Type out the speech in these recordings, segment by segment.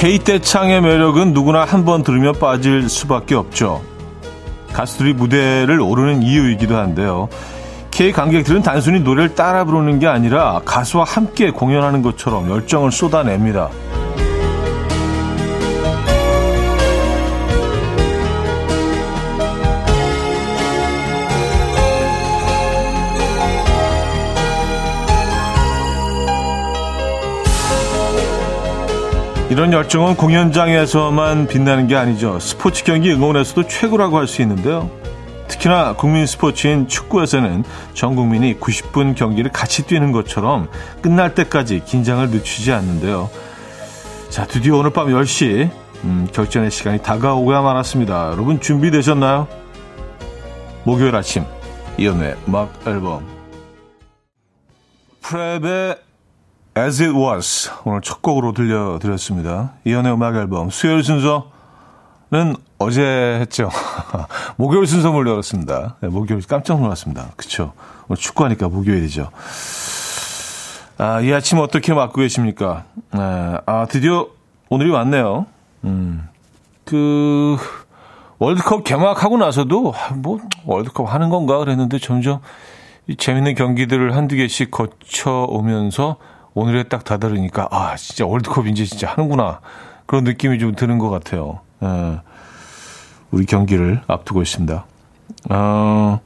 K 떼창의 매력은 누구나 한 번 들으면 빠질 수밖에 없죠. 가수들이 무대를 오르는 이유이기도 한데요. K 관객들은 단순히 노래를 따라 부르는 게 아니라 가수와 함께 공연하는 것처럼 열정을 쏟아냅니다. 이런 열정은 공연장에서만 빛나는 게 아니죠. 스포츠 경기 응원에서도 최고라고 할 수 있는데요. 특히나 국민 스포츠인 축구에서는 전 국민이 90분 경기를 같이 뛰는 것처럼 끝날 때까지 긴장을 늦추지 않는데요. 자, 드디어 오늘 밤 10시 음, 결전의 시간이 다가오고야 말았습니다. 여러분 준비되셨나요? 목요일 아침 이연의 음악 앨범 프랩의 As It Was 오늘 첫 곡으로 들려드렸습니다. 이연의 음악 앨범 수요일 순서는 어제 했죠. 목요일 순서 올려놨습니다. 네, 목요일 깜짝 놀랐습니다. 그쵸 오늘 축구하니까 목요일이죠. 아, 이 아침 어떻게 맞고 계십니까? 네, 아, 드디어 오늘이 왔네요. 음, 그, 월드컵 개막하고 나서도, 아, 뭐, 월드컵 하는 건가 그랬는데 점점 이 재밌는 경기들을 한두 개씩 거쳐오면서 오늘에 딱 다다르니까 아 진짜 월드컵 이제 진짜 하는구나 그런 느낌이 좀 드는 것 같아요. 예, 우리 경기를 앞두고 있습니다. 어,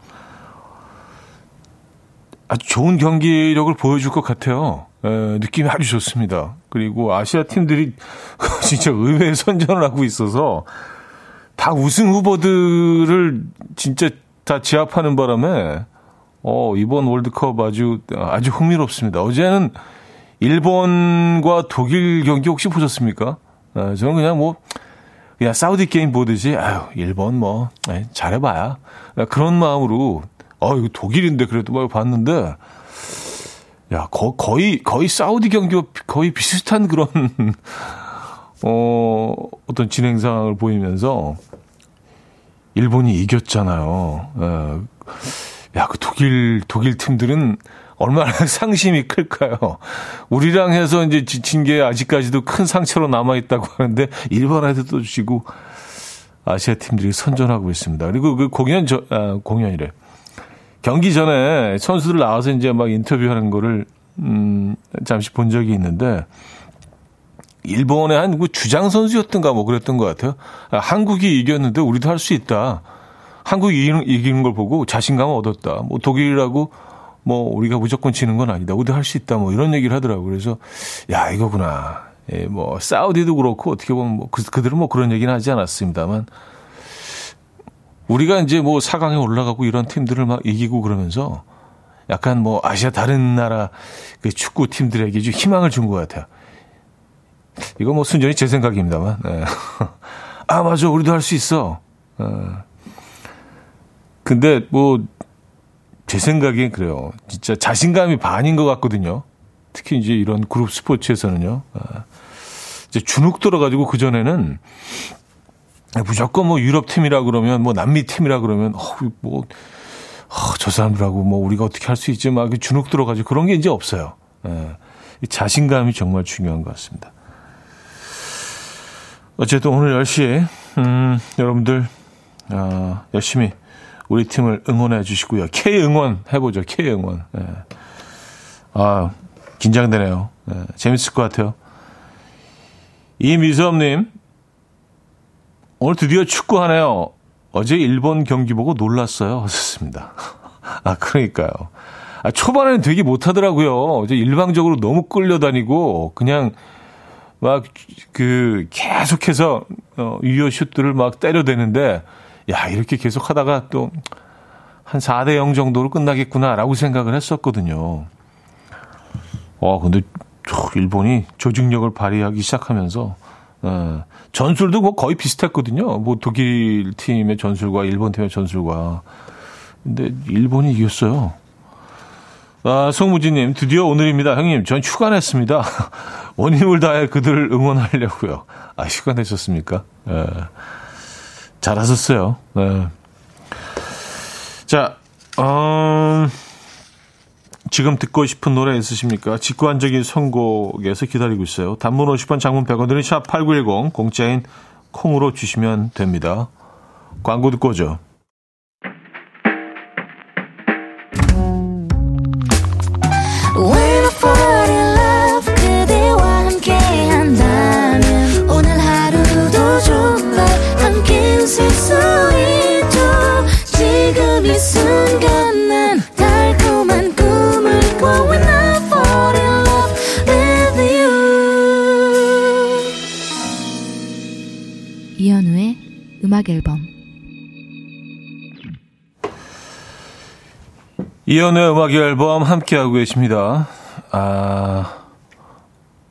아주 좋은 경기력을 보여줄 것 같아요. 예, 느낌이 아주 좋습니다. 그리고 아시아 팀들이 진짜 의외의 선전을 하고 있어서 다 우승 후보들을 진짜 다 제압하는 바람에 어, 이번 월드컵 아주 아주 흥미롭습니다. 어제는 일본과 독일 경기 혹시 보셨습니까? 아, 저는 그냥 뭐, 그냥 사우디 게임 보듯이, 아유, 일본 뭐, 에 잘해봐야. 그런 마음으로, 어, 이거 독일인데 그래도 막 봤는데, 야, 거, 거의, 거의 사우디 경기와 거의 비슷한 그런, 어, 어떤 진행상을 보이면서, 일본이 이겼잖아요. 에, 야, 그 독일, 독일 팀들은 얼마나 상심이 클까요? 우리랑 해서 이제 지친 게 아직까지도 큰 상처로 남아있다고 하는데, 일본한테도 주시고, 아시아 팀들이 선전하고 있습니다. 그리고 그 공연, 저, 아, 공연이래. 경기 전에 선수들 나와서 이제 막 인터뷰하는 거를, 음, 잠시 본 적이 있는데, 일본의 한 주장 선수였던가 뭐 그랬던 것 같아요. 아, 한국이 이겼는데 우리도 할 수 있다. 한국이 이기는 걸 보고 자신감을 얻었다. 뭐 독일이라고 뭐 우리가 무조건 지는 건 아니다. 우리도 할 수 있다. 뭐 이런 얘기를 하더라고요. 그래서 야 이거구나. 예, 뭐 사우디도 그렇고 어떻게 보면 뭐 그, 그들은 뭐 그런 얘기는 하지 않았습니다만 우리가 이제 뭐 4강에 올라가고 이런 팀들을 막 이기고 그러면서 약간 뭐 아시아 다른 나라 그 축구 팀들에게 좀 희망을 준 것 같아요. 이거 뭐 순전히 제 생각입니다만. 네. 아 맞아 우리도 할 수 있어. 어. 근데 뭐 제 생각엔 그래요. 진짜 자신감이 반인 것 같거든요. 특히 이제 이런 그룹 스포츠에서는요. 아, 이제 주눅 들어가지고 그 전에는 무조건 뭐 유럽 팀이라 그러면 뭐 남미 팀이라 그러면 어, 뭐, 어, 저 사람들하고 뭐 우리가 어떻게 할 수 있지 막 주눅 들어가지고 그런 게 이제 없어요. 예. 자신감이 정말 중요한 것 같습니다. 어쨌든 오늘 10시에 음, 여러분들 어, 열심히 우리 팀을 응원해 주시고요. K 응원 해보죠. K 응원. 네. 아 긴장되네요. 네, 재밌을 것 같아요. 이미섭님 오늘 드디어 축구하네요. 어제 일본 경기 보고 놀랐어요. 하셨습니다. 아 그러니까요. 아, 초반에는 되게 못하더라고요. 일방적으로 너무 끌려다니고 그냥 막 그 계속해서 어, 유효 슛들을 막 때려대는데 야, 이렇게 계속 하다가 또 한 4대 0 정도로 끝나겠구나라고 생각을 했었거든요. 어, 근데 일본이 조직력을 발휘하기 시작하면서 어, 전술도 뭐 거의 비슷했거든요. 뭐 독일 팀의 전술과 일본 팀의 전술과. 근데 일본이 이겼어요. 아, 송무진님, 드디어 오늘입니다. 형님, 전 휴가 냈습니다. 원힘을 다해 그들을 응원하려고요. 아, 휴가 내셨습니까? 예. 잘하셨어요. 네. 자, 어, 지금 듣고 싶은 노래 있으십니까? 직관적인 선곡에서 기다리고 있어요. 단문 50원, 장문 100원 드는 샵8910 공짜인 콩으로 주시면 됩니다. 광고 듣고 오죠. 이연의 음악 앨범 함께하고 계십니다. 아,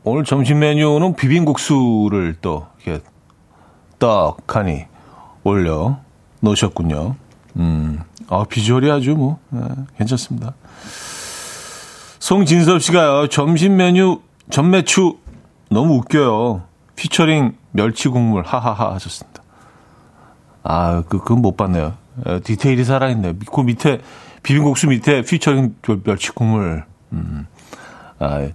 오늘 점심 메뉴는 비빔국수를 또 이렇게 떡하니 올려 놓으셨군요. 음, 아, 비주얼이 아주 뭐, 네, 괜찮습니다. 송진섭 씨가요, 점심 메뉴 전매추 너무 웃겨요. 피처링 멸치 국물 하하하 하셨습니다. 아, 그, 그건 못 봤네요. 에, 디테일이 살아있네. 그 밑에, 비빔국수 밑에 피처링 멸치 국물. 음. 아,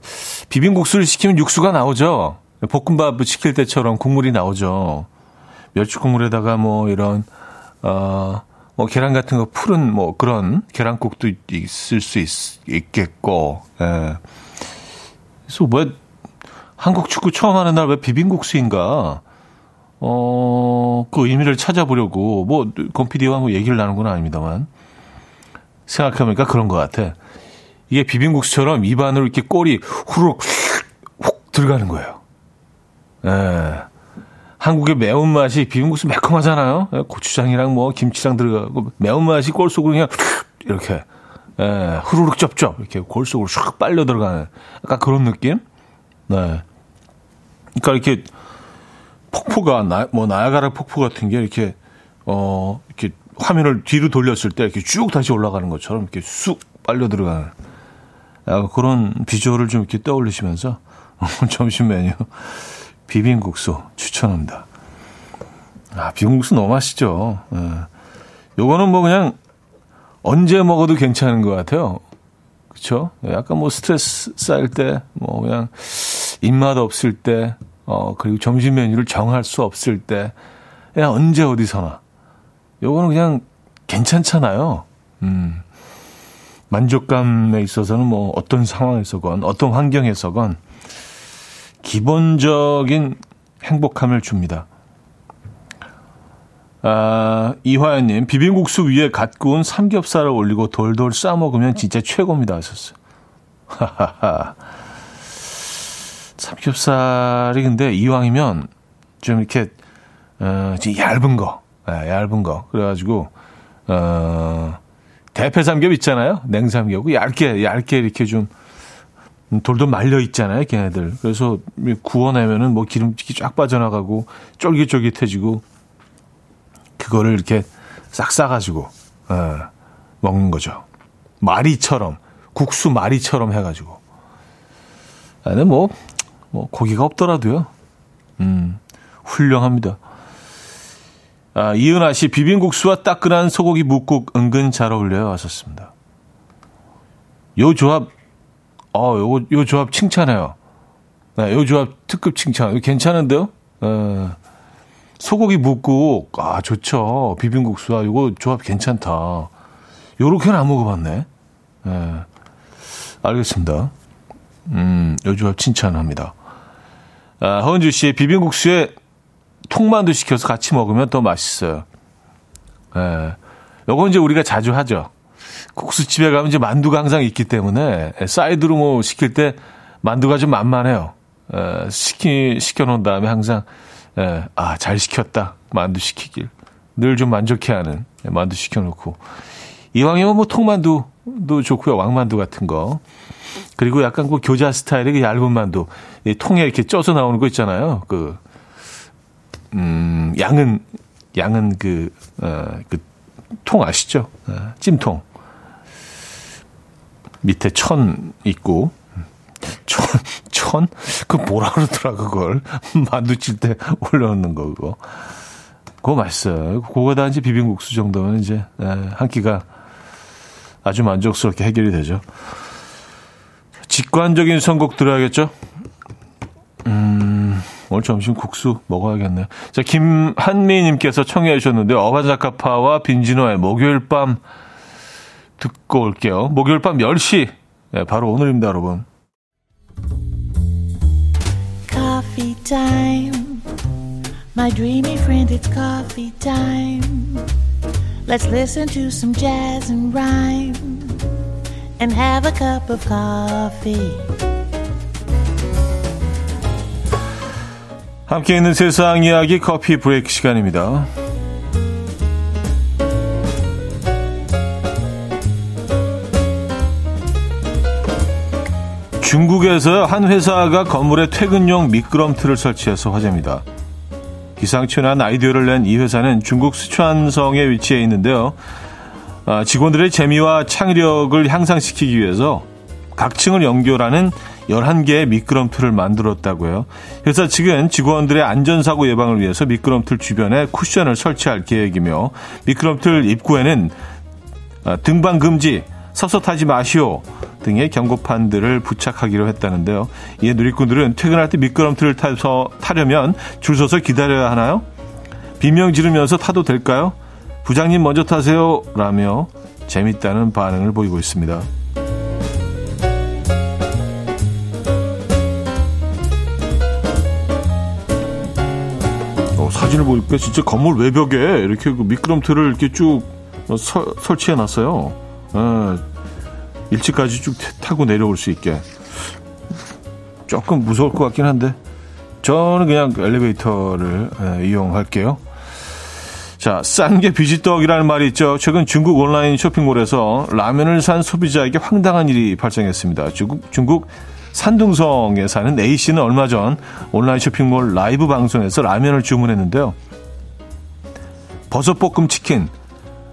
비빔국수를 시키면 육수가 나오죠. 볶음밥 시킬 때처럼 국물이 나오죠. 멸치 국물에다가 뭐 이런, 어, 뭐 계란 같은 거 푸른 뭐 그런 계란국도 있을 수 있, 겠고 예. 그래서 왜 한국 축구 처음 하는 날 왜 비빔국수인가? 어, 그 의미를 찾아보려고, 뭐, 건피디와 뭐 얘기를 나눈 건 아닙니다만, 생각해보니까 그런 것 같아. 이게 비빔국수처럼 입안으로 이렇게 꼬리 후룩, 훅 들어가는 거예요. 예. 한국의 매운맛이 비빔국수 매콤하잖아요. 예, 고추장이랑 뭐 김치랑 들어가고 매운맛이 꼴 속으로 그냥 이렇게 예, 후루룩 쩝쩝 이렇게 골 속으로 슉 빨려 들어가는 약간 그런 느낌. 네. 그러니까 이렇게 폭포가 나, 뭐 나야가라 폭포 같은 게 이렇게 어 이렇게 화면을 뒤로 돌렸을 때 이렇게 쭉 다시 올라가는 것처럼 이렇게 쑥 빨려 들어가는 그런 비주얼을 좀 이렇게 떠올리시면서 점심 메뉴 비빔국수 추천합니다. 아 비빔국수 너무 맛있죠. 예. 요거는 뭐 그냥 언제 먹어도 괜찮은 것 같아요. 그렇죠? 약간 뭐 스트레스 쌓일 때, 뭐 그냥 입맛 없을 때, 어, 그리고 점심 메뉴를 정할 수 없을 때, 그냥 언제 어디서나. 요거는 그냥 괜찮잖아요. 음. 만족감에 있어서는 뭐 어떤 상황에서건 어떤 환경에서건 기본적인 행복함을 줍니다. 아, 이화연님, 비빔국수 위에 갓 구운 삼겹살을 올리고 돌돌 싸 먹으면 진짜 최고입니다. 하셨어요. 하하하. 삼겹살이 근데 이왕이면 좀 이렇게 어, 좀 얇은 거, 네, 얇은 거. 그래가지고 어, 대패 삼겹 있잖아요. 냉삼겹. 얇게 얇게 이렇게 좀 돌돌 말려 있잖아요, 걔네들. 그래서 구워내면은 뭐 기름기 쫙 빠져나가고 쫄깃쫄깃해지고 그거를 이렇게 싹 싸가지고 어, 먹는 거죠. 마리처럼 국수 마리처럼 해가지고. 아니 뭐뭐 고기가 없더라도요. 음, 훌륭합니다. 아, 이은아 씨 비빔국수와 따끈한 소고기 묵국 은근 잘 어울려요. 하셨습니다. 요 조합, 어, 요, 요 조합 칭찬해요. 네, 요 조합 특급 칭찬. 괜찮은데요? 에, 소고기 묵국, 아, 좋죠. 비빔국수와 요거 조합 괜찮다. 요렇게는 안 먹어봤네. 에, 알겠습니다. 음, 요 조합 칭찬합니다. 아, 허은주 씨의 비빔국수에 통만두 시켜서 같이 먹으면 더 맛있어요. 예. 요건 이제 우리가 자주 하죠. 국수집에 가면 이제 만두가 항상 있기 때문에 사이드로 뭐 시킬 때 만두가 좀 만만해요. 에, 시키, 시켜놓은 다음에 항상, 에, 아, 잘 시켰다. 만두 시키길. 늘 좀 만족해 하는 만두 시켜놓고. 이왕이면 뭐 통만두도 좋고요. 왕만두 같은 거. 그리고 약간 그 교자 스타일의 그 얇은 만두. 이 통에 이렇게 쪄서 나오는 거 있잖아요. 그, 음, 양은, 양은 그, 어, 그, 통 아시죠? 어, 찜통. 밑에 천 있고, 천, 천? 그 뭐라 그러더라, 그걸. 만두 칠 때 올려놓는 거, 그거. 그거 맛있어요. 그거다 이제 비빔국수 정도면 이제, 한 끼가 아주 만족스럽게 해결이 되죠. 직관적인 선곡 들어야겠죠? 음, 오늘 점심 국수 먹어야겠네요. 자, 김한미님께서 청해 주셨는데, 어반자카파와 빈지노의 목요일 밤 듣고 올게요. 목요일 밤 10시. 네, 바로 오늘입니다, 여러분. Coffee time. My dreamy friend, it's coffee time. Let's listen to some jazz and rhyme and have a cup of coffee. 함께 있는 세상 이야기 커피 브레이크 시간입니다. 중국에서 한 회사가 건물에 퇴근용 미끄럼틀을 설치해서 화제입니다. 기상천외한 아이디어를 낸 이 회사는 중국 수촨성에 위치해 있는데요. 아, 직원들의 재미와 창의력을 향상시키기 위해서 각 층을 연결하는 11개의 미끄럼틀을 만들었다고요. 회사 측은 직원들의 안전사고 예방을 위해서 미끄럼틀 주변에 쿠션을 설치할 계획이며 미끄럼틀 입구에는 아, 등반 금지, 서서 타지 마시오 등의 경고판들을 부착하기로 했다는데요. 이에 누리꾼들은 퇴근할 때 미끄럼틀을 타서 타려면 줄 서서 기다려야 하나요? 비명 지르면서 타도 될까요? 부장님 먼저 타세요. 라며 재밌다는 반응을 보이고 있습니다. 사진을 보니까 진짜 건물 외벽에 이렇게 그 미끄럼틀을 이렇게 쭉 서, 설치해 놨어요. 어, 일찍까지 쭉 타고 내려올 수 있게. 조금 무서울 것 같긴 한데, 저는 그냥 엘리베이터를 에, 이용할게요. 자, 싼 게 비지떡이라는 말이 있죠. 최근 중국 온라인 쇼핑몰에서 라면을 산 소비자에게 황당한 일이 발생했습니다. 중국, 중국 산둥성에 사는 A씨는 얼마 전 온라인 쇼핑몰 라이브 방송에서 라면을 주문했는데요. 버섯볶음 치킨,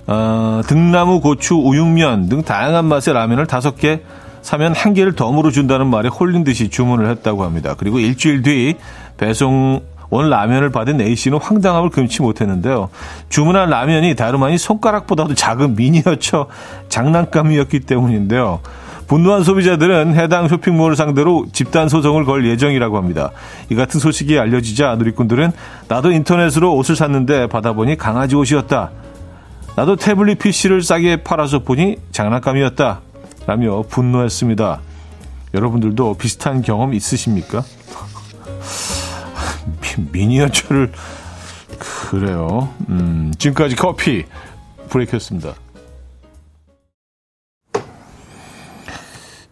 어, 등나무, 고추, 우육면 등 다양한 맛의 라면을 다섯 개 사면 한 개를 덤으로 준다는 말에 홀린 듯이 주문을 했다고 합니다. 그리고 일주일 뒤 배송 온 라면을 받은 A씨는 황당함을 금치 못했는데요. 주문한 라면이 다름 아닌 손가락보다도 작은 미니어처 장난감이었기 때문인데요. 분노한 소비자들은 해당 쇼핑몰을 상대로 집단 소송을 걸 예정이라고 합니다. 이 같은 소식이 알려지자 누리꾼들은 나도 인터넷으로 옷을 샀는데 받아보니 강아지 옷이었다. 나도 태블릿 PC를 싸게 팔아서 보니 장난감이었다. 라며 분노했습니다. 여러분들도 비슷한 경험 있으십니까? 미니어처를 그래요. 음, 지금까지 커피 브레이크였습니다.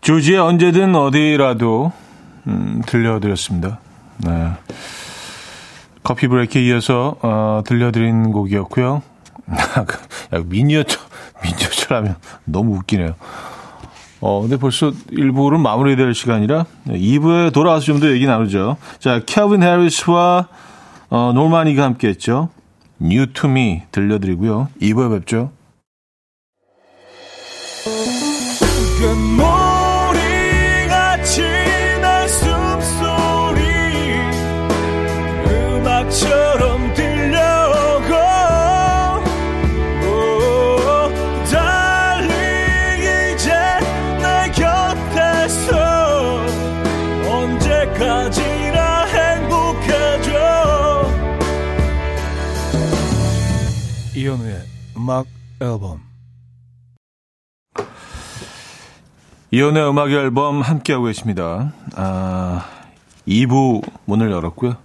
조지의 언제든 어디라도 음, 들려드렸습니다. 네. 커피 브레이크에 이어서 어, 들려드린 곡이었고요. 야, 미니어처, 미니어처라면 너무 웃기네요. 어, 근데 벌써 1부는 마무리될 시간이라 2부에 돌아와서 좀 더 얘기 나누죠. 자, 케빈 해리스와 어, 노마니가 함께 했죠. New to Me 들려드리고요. 2부에 뵙죠. 음악 앨범 이연의 음악 앨범 함께하고 계십니다. 아, 2부 문을 열었고요.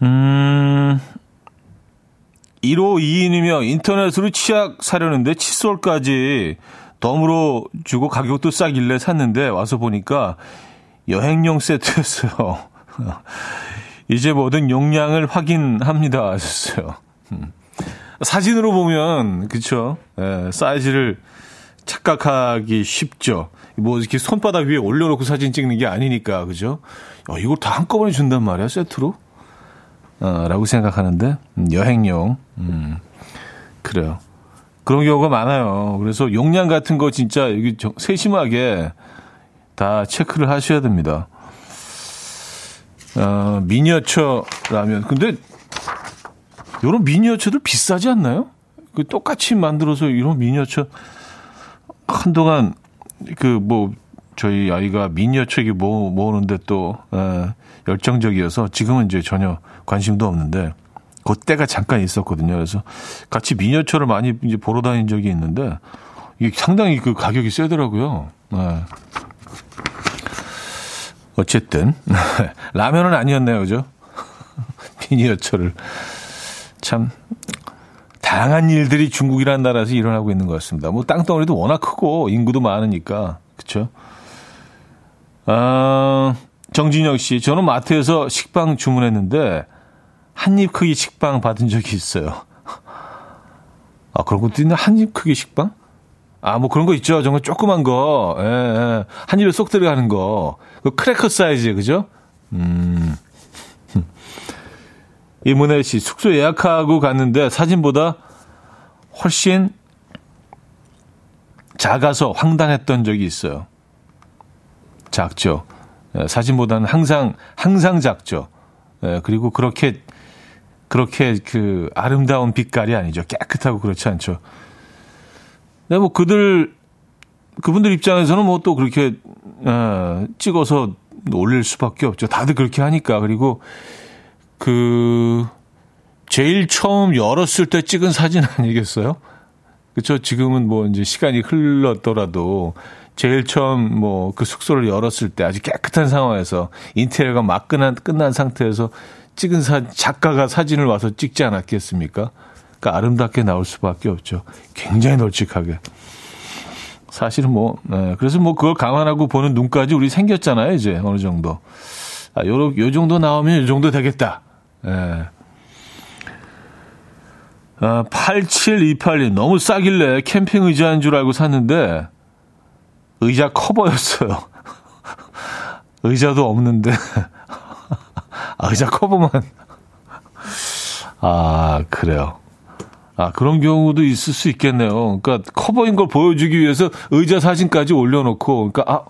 음, 1호 2인이며 인터넷으로 치약 사려는데 칫솔까지 덤으로 주고 가격도 싸길래 샀는데 와서 보니까 여행용 세트였어요. 이제 모든 용량을 확인합니다. 하셨어요. 음. 사진으로 보면 그쵸 예, 사이즈를 착각하기 쉽죠. 뭐 이렇게 손바닥 위에 올려놓고 사진 찍는 게 아니니까 그죠? 어, 이걸 다 한꺼번에 준단 말이야 세트로? 어, 라고 생각하는데 음, 여행용 음, 그래요. 그런 경우가 많아요. 그래서 용량 같은 거 진짜 여기 세심하게 다 체크를 하셔야 됩니다. 어, 미니어처 라면 근데 이런 미니어처들 비싸지 않나요? 그 똑같이 만들어서 이런 미니어처 한동안 그 뭐 저희 아이가 미니어처 기 모, 모으는데 또 에, 열정적이어서 지금은 이제 전혀 관심도 없는데 그때가 잠깐 있었거든요. 그래서 같이 미니어처를 많이 이제 보러 다닌 적이 있는데 이게 상당히 그 가격이 세더라고요. 네. 어쨌든 라면은 아니었네요, 그죠? 미니어처를 참 다양한 일들이 중국이라는 나라에서 일어나고 있는 것 같습니다. 뭐 땅덩어리도 워낙 크고 인구도 많으니까 그렇죠. 아, 정진영 씨, 저는 마트에서 식빵 주문했는데 한 입 크기 식빵 받은 적이 있어요. 아 그런 것도 있나? 한 입 크기 식빵? 아, 뭐 그런 거 있죠. 정말 조그만 거. 예, 예. 한 입에 쏙 들어가는 거. 그 크래커 사이즈, 그죠? 음. 이문혜 씨, 숙소 예약하고 갔는데 사진보다 훨씬 작아서 황당했던 적이 있어요. 작죠. 예, 사진보다는 항상, 항상 작죠. 예, 그리고 그렇게, 그렇게 그 아름다운 빛깔이 아니죠. 깨끗하고 그렇지 않죠. 근데 뭐 그들 그분들 입장에서는 뭐 또 그렇게 어, 찍어서 올릴 수밖에 없죠. 다들 그렇게 하니까 그리고 그 제일 처음 열었을 때 찍은 사진 아니겠어요? 그렇죠. 지금은 뭐 이제 시간이 흘렀더라도 제일 처음 뭐 그 숙소를 열었을 때 아주 깨끗한 상황에서 인테리어가 막 끝난 끝난 상태에서 찍은 사 작가가 사진을 와서 찍지 않았겠습니까? 그러니까 아름답게 나올 수밖에 없죠. 굉장히 널찍하게. 사실은 뭐, 네, 그래서 뭐 그걸 감안하고 보는 눈까지 우리 생겼잖아요, 이제 어느 정도. 아, 요, 요 정도 나오면 요 정도 되겠다. 예. 네. 아, 8728님, 너무 싸길래 캠핑 의자인 줄 알고 샀는데, 의자 커버였어요. 의자도 없는데, 아, 의자 커버만. 아, 그래요. 아, 그런 경우도 있을 수 있겠네요. 그러니까 커버인 걸 보여주기 위해서 의자 사진까지 올려놓고, 그러니까, 아,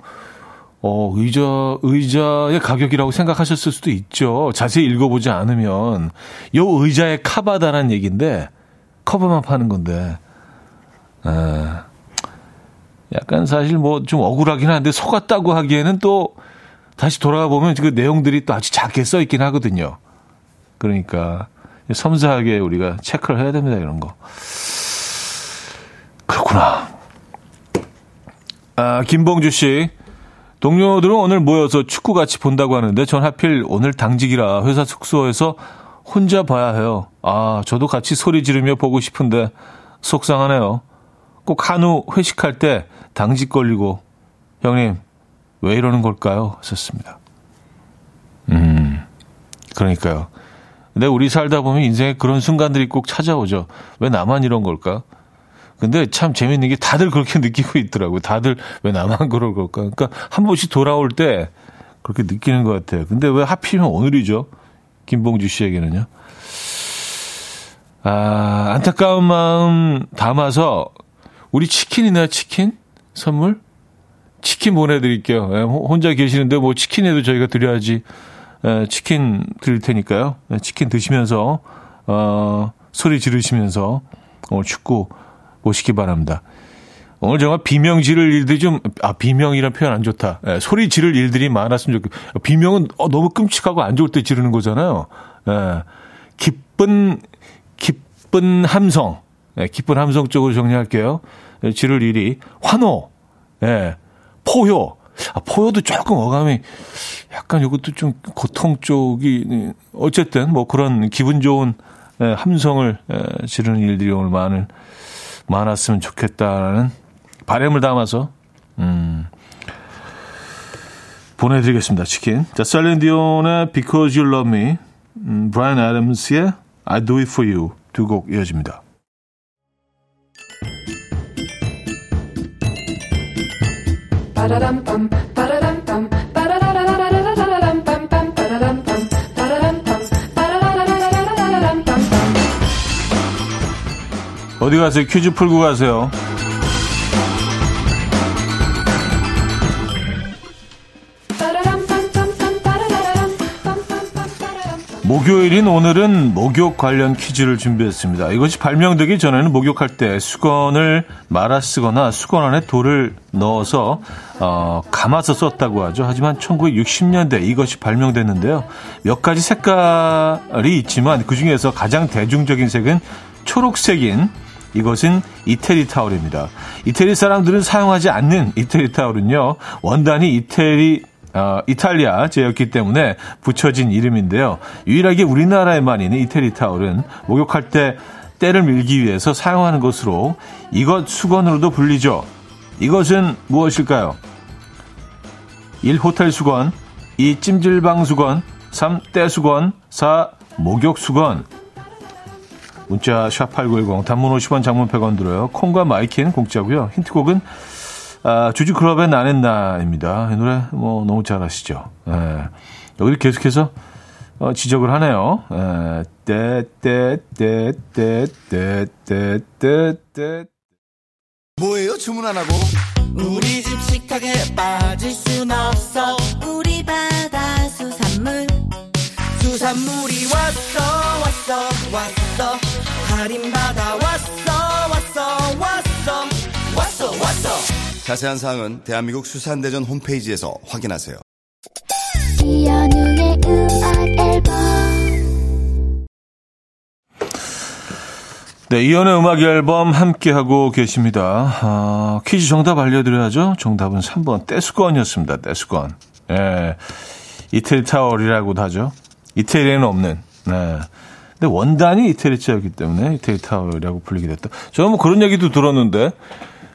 어, 의자, 의자의 가격이라고 생각하셨을 수도 있죠. 자세히 읽어보지 않으면. 요 의자의 카바다라는 얘기인데, 커버만 파는 건데, 에, 약간 사실 뭐 좀 억울하긴 한데, 속았다고 하기에는 또, 다시 돌아가 보면 그 내용들이 또 아주 작게 써 있긴 하거든요. 그러니까, 섬세하게 우리가 체크를 해야 됩니다. 이런 거. 그렇구나. 아, 김봉주 씨. 동료들은 오늘 모여서 축구 같이 본다고 하는데 전 하필 오늘 당직이라 회사 숙소에서 혼자 봐야 해요. 아, 저도 같이 소리 지르며 보고 싶은데 속상하네요. 꼭 한우 회식할 때 당직 걸리고 형님 왜 이러는 걸까요? 하셨습니다. 음, 그러니까요. 근데 우리 살다 보면 인생에 그런 순간들이 꼭 찾아오죠. 왜 나만 이런 걸까? 근데 참 재밌는 게 다들 그렇게 느끼고 있더라고요. 다들 왜 나만 그럴 걸까? 그러니까 한 번씩 돌아올 때 그렇게 느끼는 것 같아요. 근데 왜 하필이면 오늘이죠? 김봉주 씨에게는요. 아, 안타까운 마음 담아서 우리 치킨이나 치킨 선물 치킨 보내드릴게요. 예, 혼자 계시는데 뭐 치킨에도 저희가 드려야지 치킨 드릴 테니까요. 치킨 드시면서 어, 소리 지르시면서 오늘 축구 보시기 바랍니다. 오늘 정말 비명 지를 일들이 좀, 아, 비명이란 표현 안 좋다. 예, 소리 지를 일들이 많았으면 좋겠고, 비명은 어, 너무 끔찍하고 안 좋을 때 지르는 거잖아요. 예, 기쁜, 기쁜 함성. 예, 기쁜 함성 쪽으로 정리할게요. 예, 지를 일이, 환호, 예, 포효, 아, 포효도 조금 어감이 약간 이것도 좀 고통 쪽이 어쨌든 뭐 그런 기분 좋은 함성을 지르는 일들이 오늘 많은 많았으면 좋겠다라는 바램을 담아서 음, 보내드리겠습니다. 치킨. 자, 셀린디온의 Because You Love Me, 음, 브라이언 애덤스의 I Do It For You 두 곡 이어집니다. 어디 가세요? 퀴즈 풀고 가세요. 목요일인 오늘은 목욕 관련 퀴즈를 준비했습니다. 이것이 발명되기 전에는 목욕할 때 수건을 말아 쓰거나 수건 안에 돌을 넣어서 어, 감아서 썼다고 하죠. 하지만 1960년대 이것이 발명됐는데요. 몇 가지 색깔이 있지만 그 중에서 가장 대중적인 색은 초록색인 이것은 이태리 타올입니다. 이태리 사람들은 사용하지 않는 이태리 타올은요. 원단이 이태리 어, 이탈리아제였기 때문에 붙여진 이름인데요. 유일하게 우리나라에만 있는 이태리 타올은 목욕할 때 때를 밀기 위해서 사용하는 것으로 이것 수건으로도 불리죠. 이것은 무엇일까요? 1. 호텔 수건 2. 찜질방 수건 3. 때 수건 4. 목욕 수건 문자 샵8910 단문 50원 장문 100원 들어요. 콩과 마이K는 공짜고요. 힌트곡은 아, 주주클럽의 나는 나입니다. 이 노래 뭐 너무 잘 아시죠? 예. 여기 계속해서 어, 지적을 하네요. 때, 때. 뭐예요? 주문 안 하고? 우리 집 식탁에 빠질 순 없어 우리 바다 수산물 수산물이 왔어 왔어 왔어 할인받아 왔어 왔어 왔어 왔어 왔어 자세한 사항은 대한민국 수산대전 홈페이지에서 확인하세요. 이연우의 음악 앨범 네, 이연의 음악 앨범 함께하고 계십니다. 아, 퀴즈 정답 알려드려야죠. 정답은 3번 떼수건이었습니다. 떼수건. 예, 이태리 타월이라고도 하죠. 이태리에는 없는. 네. 근데 원단이 이태리자였기 때문에 이태리 타월이라고 불리게 됐다. 저는 뭐 그런 얘기도 들었는데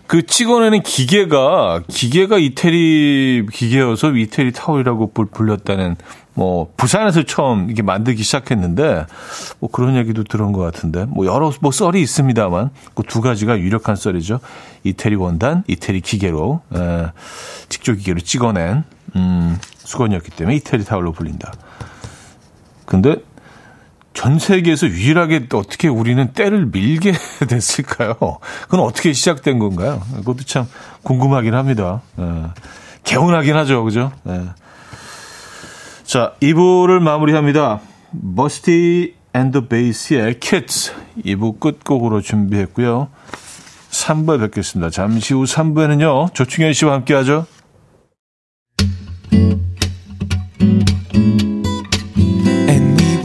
그 찍어내는 기계가 기계가 이태리 기계여서 이태리 타월이라고 불렸다는 뭐 부산에서 처음 이게 만들기 시작했는데 뭐 그런 얘기도 들은 것 같은데 뭐 여러 뭐 썰이 있습니다만 그 두 가지가 유력한 썰이죠 이태리 원단 이태리 기계로 에, 직접 기계로 찍어낸 음, 수건이었기 때문에 이태리 타월로 불린다. 근데 전 세계에서 유일하게 어떻게 우리는 때를 밀게 됐을까요? 그건 어떻게 시작된 건가요? 그것도 참 궁금하긴 합니다. 예. 개운하긴 하죠, 그죠? 예. 자, 2부를 마무리합니다. 버스티 앤더 베이스의 Kids 2부 끝곡으로 준비했고요. 3부에 뵙겠습니다. 잠시 후 3부에는요, 조충현 씨와 함께 하죠.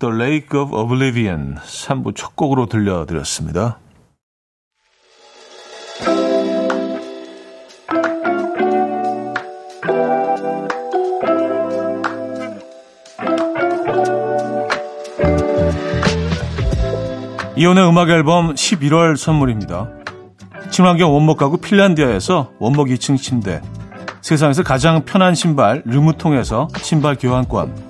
The Lake of Oblivion 3부 첫 곡으로 들려드렸습니다. 이혼의 음악 앨범 11월 선물입니다. 친환경 원목 가구 핀란디아에서 원목 2층 침대 세상에서 가장 편한 신발 르무통에서 신발 교환권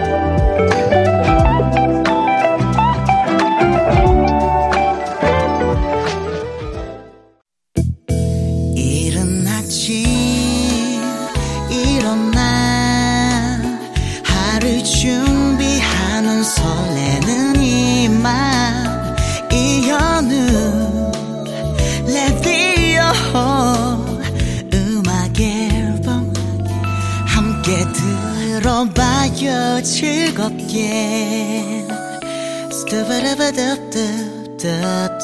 들어봐요 즐겁게 스타바라바답답답답답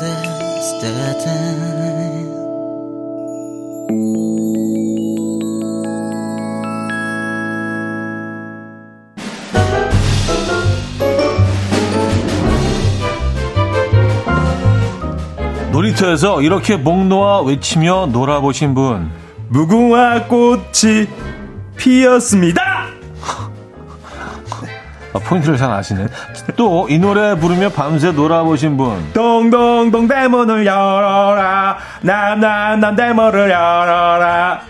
놀이터에서 이렇게 목 놓아 외치며 놀아보신 분. 무궁화 꽃이 피었습니다. 아, 포인트를 잘 아시네. 또이 노래 부르며 밤새 놀아보신 분. 동동동 대문을 열어라. 남남남 대문을 열어라.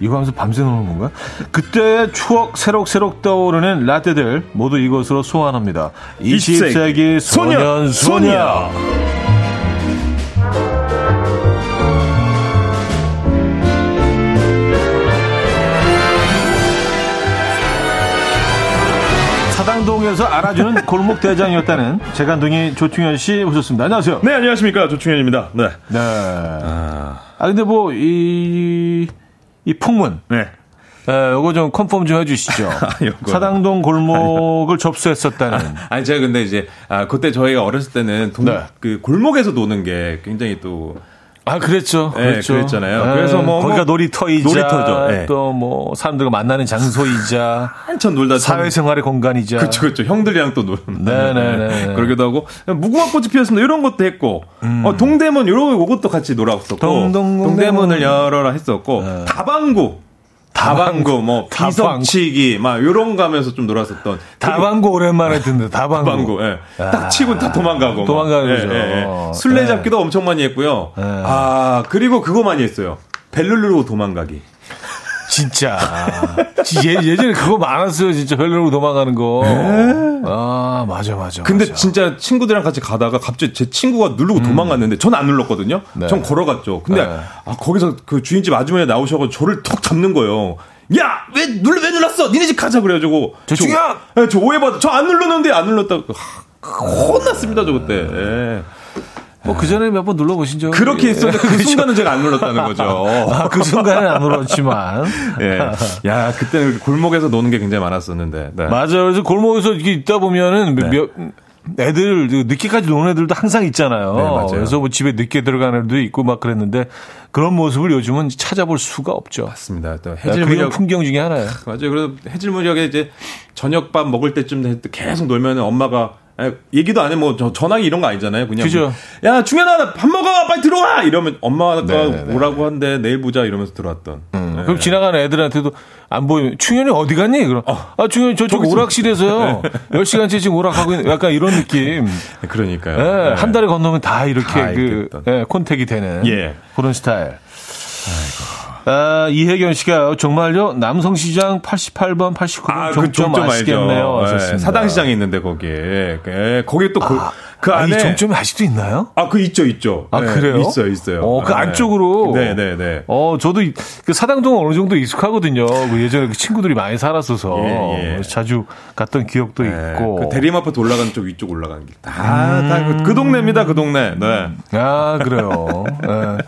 이거 하면서 밤새 노는 건가? 그때의 추억 새록새록 떠오르는 라떼들 모두 이것으로 소환합니다. 20세기 소년, 소녀. 사 당동에서 알아주는 골목 대장이었다는 재간둥이 조충현 씨 오셨습니다. 안녕하세요. 네, 안녕하십니까. 조충현입니다. 네. 네. 아, 근데 뭐, 이, 이 풍문. 네. 에, 요거 좀 컨펌 좀 해주시죠. 요거. 사당동 골목을 접수했었다는. 아니, 제가 근데 이제, 아, 그때 저희가 어렸을 때는 동, 네. 그 골목에서 노는 게 굉장히 또, 아, 그랬죠. 네, 그랬죠. 그랬잖아요. 그래서 뭐, 거기가 뭐 놀이터이자. 놀이터죠. 네. 또 뭐, 사람들과 만나는 장소이자. 한참 놀다 사회생활의 공간이자. 그렇죠, 그렇죠. 형들이랑 또 놀는. 네네네. 그러기도 하고 무궁화 꽃이 피었습니다. 이런 것도 했고, 어, 동대문 이런 것도 같이 놀았었고, 동- 동- 동대문을 열어라 했었고, 다방구. 다방구, 뭐. 비석치기, 막, 요런 거 하면서 좀 놀았었던. 다방구 오랜만에 듣는 다방구. 다방구, 예. 딱 치고 다 도망가고. 막. 도망가는 예, 거죠. 예, 예. 어, 술래잡기도 엄청 많이 했고요. 예. 아, 그리고 그거 많이 했어요. 벨룰루로 도망가기. 진짜. 예, 예전에 그거 많았어요. 진짜 헬로로 도망가는 거. 아, 맞아, 맞아. 네. 근데 맞아. 진짜 친구들이랑 같이 가다가 갑자기 제 친구가 누르고 도망갔는데 전 안 눌렀거든요. 음. 네. 전 걸어갔죠. 근데 네. 아, 거기서 그 주인집 아주머니 나오셔서 저를 턱 잡는 거예요. 야, 왜 눌러 왜 눌렀어? 니네 집 가자 그래가지고 조충현! 저, 예, 저 오해받아. 저 안 눌렀는데 안 눌렀다고 하, 혼났습니다 저 그때. 예. 뭐, 그 전에 몇 번 눌러 보신 적 그렇게 했었는데 그 순간은 제가 안 눌렀다는 거죠. 아, 그 순간은 안 울었지만. 예. 야, 그때는 골목에서 노는 게 굉장히 많았었는데. 네. 맞아요. 그래서 골목에서 이렇게 있다 보면은 네. 몇, 애들, 늦게까지 노는 애들도 항상 있잖아요. 네, 맞아요. 그래서 뭐 집에 늦게 들어가는 애들도 있고 막 그랬는데 그런 모습을 요즘은 찾아볼 수가 없죠. 맞습니다. 또 해질 무렵 풍경 중에 하나예요. 맞아요. 그래서 해질 무렵에 이제 저녁밥 먹을 때쯤 계속 놀면은 엄마가 에, 얘기도 안 해. 뭐 저- 전화기 이런 거 아니잖아요. 그냥 그죠. 뭐, 야 중현아 나밥 먹어 빨리 들어와 이러면 엄마가 네네네. 오라고 한데 내일 보자 이러면서 들어왔던. 네. 그럼 지나가는 애들한테도 안 보이면 충현이 어디 갔니? 그럼 아 충현이 저쪽. 오락실에서요. 10시간째 지금 오락하고 있는 약간 이런 느낌. 그러니까요. 예, 네. 한 달에 건너면 다 이렇게 다 그. 예, 콘택이 되는 예. 그런 스타일. 아, 이 혜견 씨가 정말요 남성 시장 88번, 89번 아, 종점 그 종점 아시겠네요. 네, 하셨습니다. 사당 시장에 있는데 거기에 예, 거기 또그 아, 이 안에 종점이 아직도 있나요? 아, 그 있죠, 있죠. 아, 네, 그래요? 있어요, 있어요. 어, 그 네. 안쪽으로. 네, 네, 네. 어, 저도 이- 그 사당동 어느 정도 익숙하거든요. 그 예전에 그 친구들이 많이 살았어서 예, 예. 자주 갔던 기억도 네, 있고. 그 대림 아파트 올라가는 쪽 위쪽 올라가는 길. 다, 다, 그, 그 동네입니다, 그 동네. 네. 아, 그래요. 예.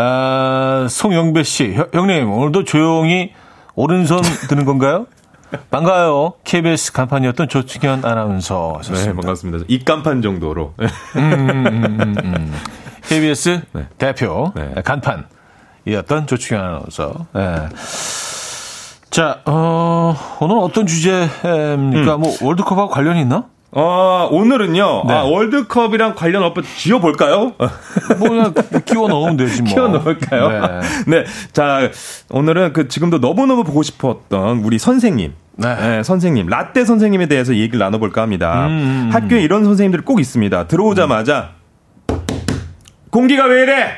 아, 송영배 씨, 형- 형님, 오늘도 조용히 오른손 드는 건가요? 반가워요. KBS 간판이었던 조충현 아나운서. 네. 반갑습니다. 입간판 정도로. KBS 대표 네. 간판이었던 조충현 아나운서. 예. 자, 어, 오늘 어떤 주제입니까? 음. 뭐 월드컵하고 관련이 있나? 어, 오늘은요, 네. 아, 월드컵이랑 관련 어떤 지어볼까요? 뭐 그냥 끼워 넣으면 되지 뭐. 키워 넣을까요? 네. 네. 자, 오늘은 그 지금도 너무너무 보고 싶었던 우리 선생님. 네. 네, 선생님. 라떼 선생님에 대해서 얘기를 나눠볼까 합니다. 음, 학교에 이런 선생님들이 꼭 있습니다. 들어오자마자, 공기가 왜 이래?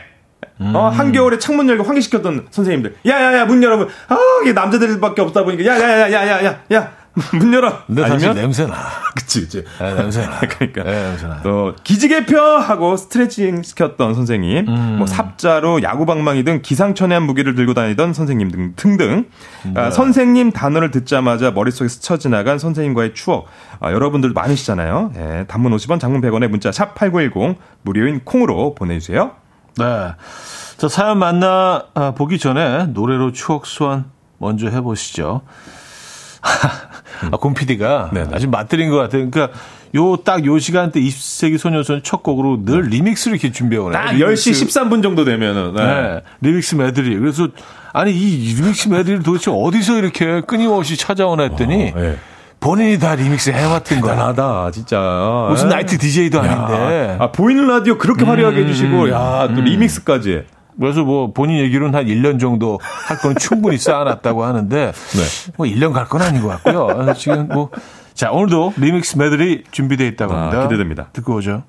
음. 어, 한겨울에 창문 열고 환기시켰던 선생님들. 야, 야, 야, 문 열어. 아, 이게 남자들밖에 없다 보니까, 야, 야, 야, 야, 야, 야, 야, 문 열어. 근데 사실 냄새 나. 그치, 그치. 네, 냄새 나. 그러니까. 네, 냄새 나. 또 기지개표 하고 스트레칭 시켰던 선생님, 음. 뭐 삽자로 야구방망이 등 기상천외한 무기를 들고 다니던 선생님 등 등등. 네. 아, 선생님 단어를 듣자마자 머릿속에 스쳐 지나간 선생님과의 추억. 아, 여러분들 많으시잖아요. 예, 단문 50원, 장문 100원의 문자 샵 #8910 무료인 콩으로 보내주세요. 네. 자, 사연 만나 아, 보기 전에 노래로 추억 소환 먼저 해보시죠. 아, 곰피디가 네네. 아주 맛들인 것 같아요. 그러니까 요딱요 시간대 20세기 소녀소녀 첫 곡으로 늘 리믹스를 이렇게 준비해오네요. 딱 10시 13분 정도 되면은. 네. 네. 리믹스 메들리. 그래서 아니 이 리믹스 메들리 도대체 어디서 이렇게 끊임없이 찾아오나 했더니 어, 예. 본인이 다 리믹스 해왔던 거야. 대단하다, 진짜. 무슨 예. 나이트 DJ도 아닌데. 아, 보이는 라디오 그렇게 화려하게 해주시고, 야, 또 리믹스까지. 그래서 뭐 본인 얘기로는 한 1년 정도 할 건 충분히 쌓아놨다고 하는데 네. 뭐 1년 갈 건 아닌 것 같고요. 그래서 지금 뭐 자, 오늘도 리믹스 메들리 준비되어 있다고 아, 합니다. 기대됩니다. 듣고 오죠.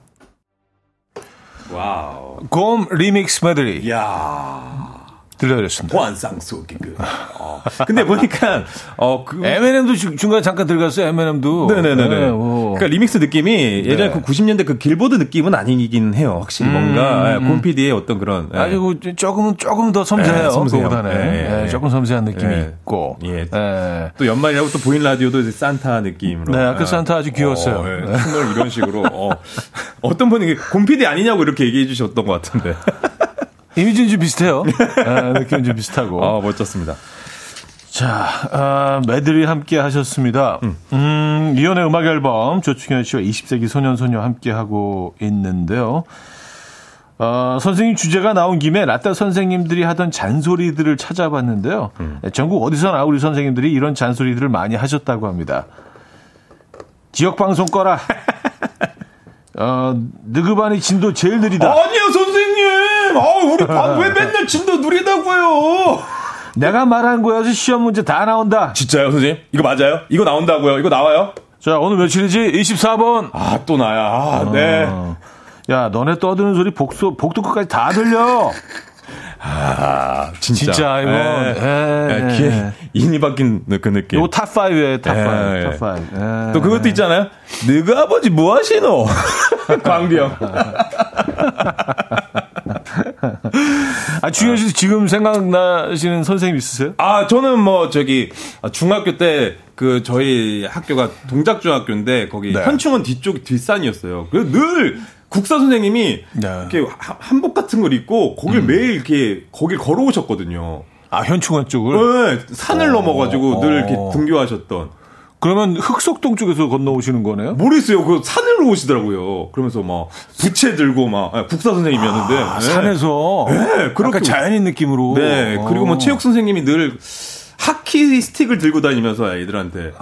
와우. 곰 리믹스 메들리 야 들려드렸습니다. 환상 속의 그대. 어. 근데 보니까, 어, 그. M&M도 중- 중간에 잠깐 들어갔어요. M&M도. 네네네네. 네, 뭐. 그러니까 리믹스 느낌이 예전에 네. 그 90년대 그 길보드 느낌은 아니긴 해요. 확실히 뭔가 예, 곰피디의 어떤 그런. 예. 아주 그 조금은 조금 더 섬세해요. 네, 섬세해요. 그보다는 네, 예, 조금 섬세한 느낌이 네. 있고. 예. 예. 또 연말이라고 또 보인 라디오도 이제 산타 느낌으로. 네, 아까 예. 산타 아주 귀여웠어요. 어, 예. 네. 이런 식으로. 어. 어떤 분이 곰피디 아니냐고 이렇게 얘기해 주셨던 것 같은데. 이미지는 좀 비슷해요. 예, 느낌은 좀 비슷하고. 아, 멋졌습니다. 자, 아, 매들이 함께 하셨습니다. 음, 이연의 음악 앨범 조충현 씨와 20세기 소년 소녀 함께 하고 있는데요. 어, 선생님 주제가 나온 김에 라떼 선생님들이 하던 잔소리들을 찾아봤는데요. 네, 전국 어디서나 우리 선생님들이 이런 잔소리들을 많이 하셨다고 합니다. 지역 방송 꺼라. 어, 느그 반이 진도 제일 느리다. 아니요, 선생님! 아, 우리 반 왜 맨날 진도 느리다고요? 내가 말한 거에서 시험 문제 다 나온다. 진짜요, 선생님? 이거 맞아요? 이거 나온다고요? 이거 나와요? 자, 오늘 며칠이지? 24번. 아, 또 나야. 아, 네. 어. 야, 너네 떠드는 소리 복도, 복도 끝까지 다 들려. 아, 진짜. 진짜, 이거. 예. 예. 예, 귀에 인이 박힌 그 느낌. 요거 탑5에 탑5. 예, 예. 탑5. 또 그것도 있잖아요. 너가 아버지 뭐 하시노? 광병. 아, 중현 씨 지금 생각나시는 선생님 있으세요? 아, 저는 뭐, 저기, 아, 중학교 때, 그, 저희 학교가 동작중학교인데, 거기 네. 현충원 뒤쪽 뒷산이었어요. 그래서 늘 국사 선생님이, 네. 음. 이렇게 하- 한복 같은 걸 입고, 거길 매일 이렇게, 거길 걸어오셨거든요. 아, 현충원 쪽을? 네, 산을 넘어가지고 늘 이렇게 어. 등교하셨던. 그러면 흑석동 쪽에서 건너오시는 거네요? 모르겠어요. 그 산으로 오시더라고요. 그러면서 막, 부채 들고 막, 아, 국사 선생님이었는데. 아, 네. 산에서. 네, 그렇게 자연인 느낌으로. 네, 그리고 뭐 어. 체육 선생님이 늘 하키 스틱을 들고 다니면서 애들한테.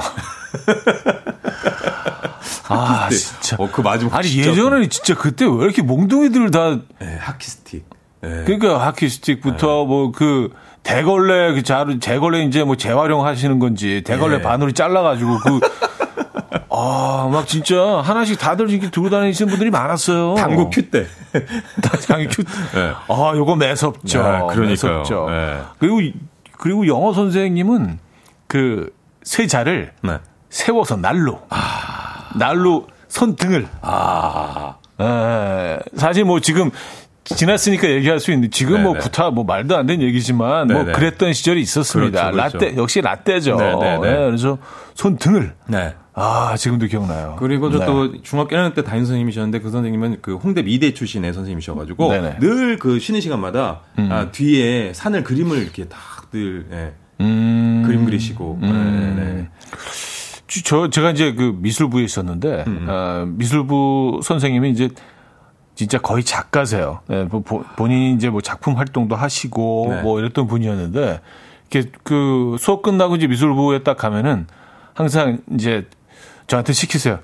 아, 그때. 진짜. 어, 그 마지막. 아니, 진짜 예전에는 진짜 그때 왜 이렇게 몽둥이들 다 네, 하키 스틱. 네. 그러니까 하키 스틱부터 뭐그 대걸레 그 자루 재걸레 이제 뭐 재활용하시는 건지 대걸레 예. 반으로 잘라가지고 그 아, 막 진짜 하나씩 다들 이렇게 들고 다니시는 분들이 많았어요. 당구 큐 때. 당구 큐. 네. 아, 요거 매섭죠. 네, 그러니까요. 매섭죠. 네. 그리고 그리고 영어 선생님은 그 세자를 네. 세워서 날로 날로 손등을 아. 에, 사실 뭐 지금 지났으니까 얘기할 수 있는데 지금 뭐 네네. 구타 뭐 말도 안 되는 얘기지만 뭐 네네. 그랬던 시절이 있었습니다. 그렇죠, 그렇죠. 라떼 역시 라떼죠. 네네네. 네, 그래서 손등을 네. 아 지금도 기억나요. 그리고 저 네. 또 중학교 1학년 때 담임 선생님이셨는데 그 선생님은 그 홍대 미대 출신의 선생님이셔가지고 네네. 늘그 쉬는 시간마다 아, 뒤에 산을 그림을 이렇게 다들 예, 음, 그림 그리시고 네, 네. 주- 저 제가 이제 그 미술부에 있었는데 음, 어, 미술부 선생님이 이제 진짜 거의 작가세요. 예, 뭐 보- 본인이 이제 뭐 작품 활동도 하시고 네. 뭐 이랬던 분이었는데 이렇게 그 수업 끝나고 이제 미술부에 딱 가면은 항상 이제 저한테 시키세요.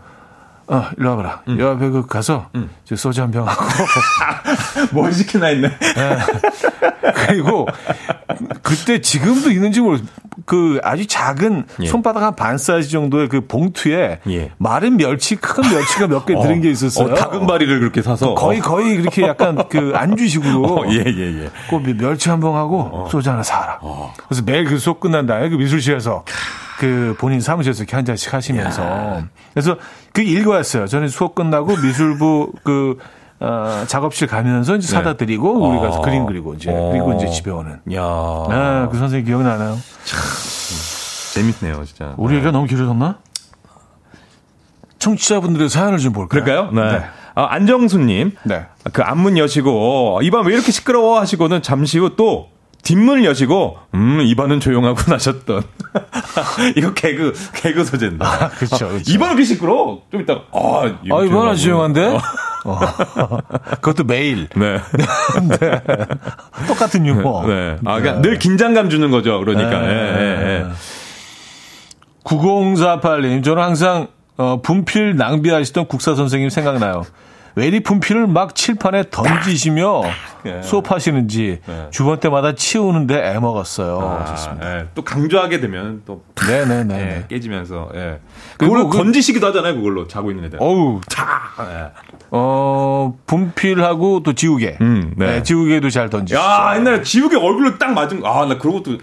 어, 일로 와봐라. 음. 요 앞에 그 가서 저 소주 한 병 하고 뭘 시키나 했네. 그리고 그때 지금도 있는지 모르. 그 아주 작은 예. 손바닥 한 반 사이즈 정도의 그 봉투에 예. 마른 멸치 큰 멸치가 몇개 들은 게 있었어요. 어, 다금바리를 그렇게 사서 거의 거의 그렇게 약간 그 안주식으로 어, 예, 예, 예. 그 멸치 한 봉 하고 소주 하나 사라. 그래서 매일 그 수업 끝난 다음에 그 미술실에서 그 본인 사무실에서 이렇게 한 잔씩 하시면서 그래서 그 일과였어요. 저는 수업 끝나고 미술부 그 어, 작업실 가면서 이제 사다 드리고 우리 가서 아. 그림 그리고 이제 어. 그리고 이제 집에 오는. 야 아, 그 선생님 기억나나요? 재밌네요, 진짜. 우리 애가 너무 길어졌나? 청취자분들의 사연을 좀 볼까요? 그럴까요? 네. 네. 아, 안정수님. 네. 그 안문 여시고, 이 밤 왜 이렇게 시끄러워 하시고는 잠시 후 또 뒷문을 여시고 음 이번은 조용하고 나셨던 이거 개그 개그 소재인데. 아, 그쵸, 그쵸. 이번은 그 시끄러. 좀 이따 아 아, 이번 아주 조용한데? 어. 어. 그것도 매일. 네. 네. 똑같은 유머. 네. 아, 그러니까 늘 긴장감 주는 거죠. 그러니까. 네. 예, 예, 예. 9048님, 저는 항상 어, 분필 낭비하시던 국사 선생님 생각나요. 왜 이리 분필을 막 칠판에 던지시며 예. 수업하시는지 네. 주번 때마다 치우는데 애 먹었어요. 아, 좋습니다. 예. 또 강조하게 되면 또 네네네. 예, 깨지면서 예. 그걸로 그- 던지시기도 하잖아요. 그걸로 자고 있는 애들. 어우, 예. 어, 분필하고 또 지우개. 음, 네. 네, 지우개도 잘 던지시죠. 야, 옛날에 지우개 얼굴로 딱 맞은 거. 아, 나 그런 것도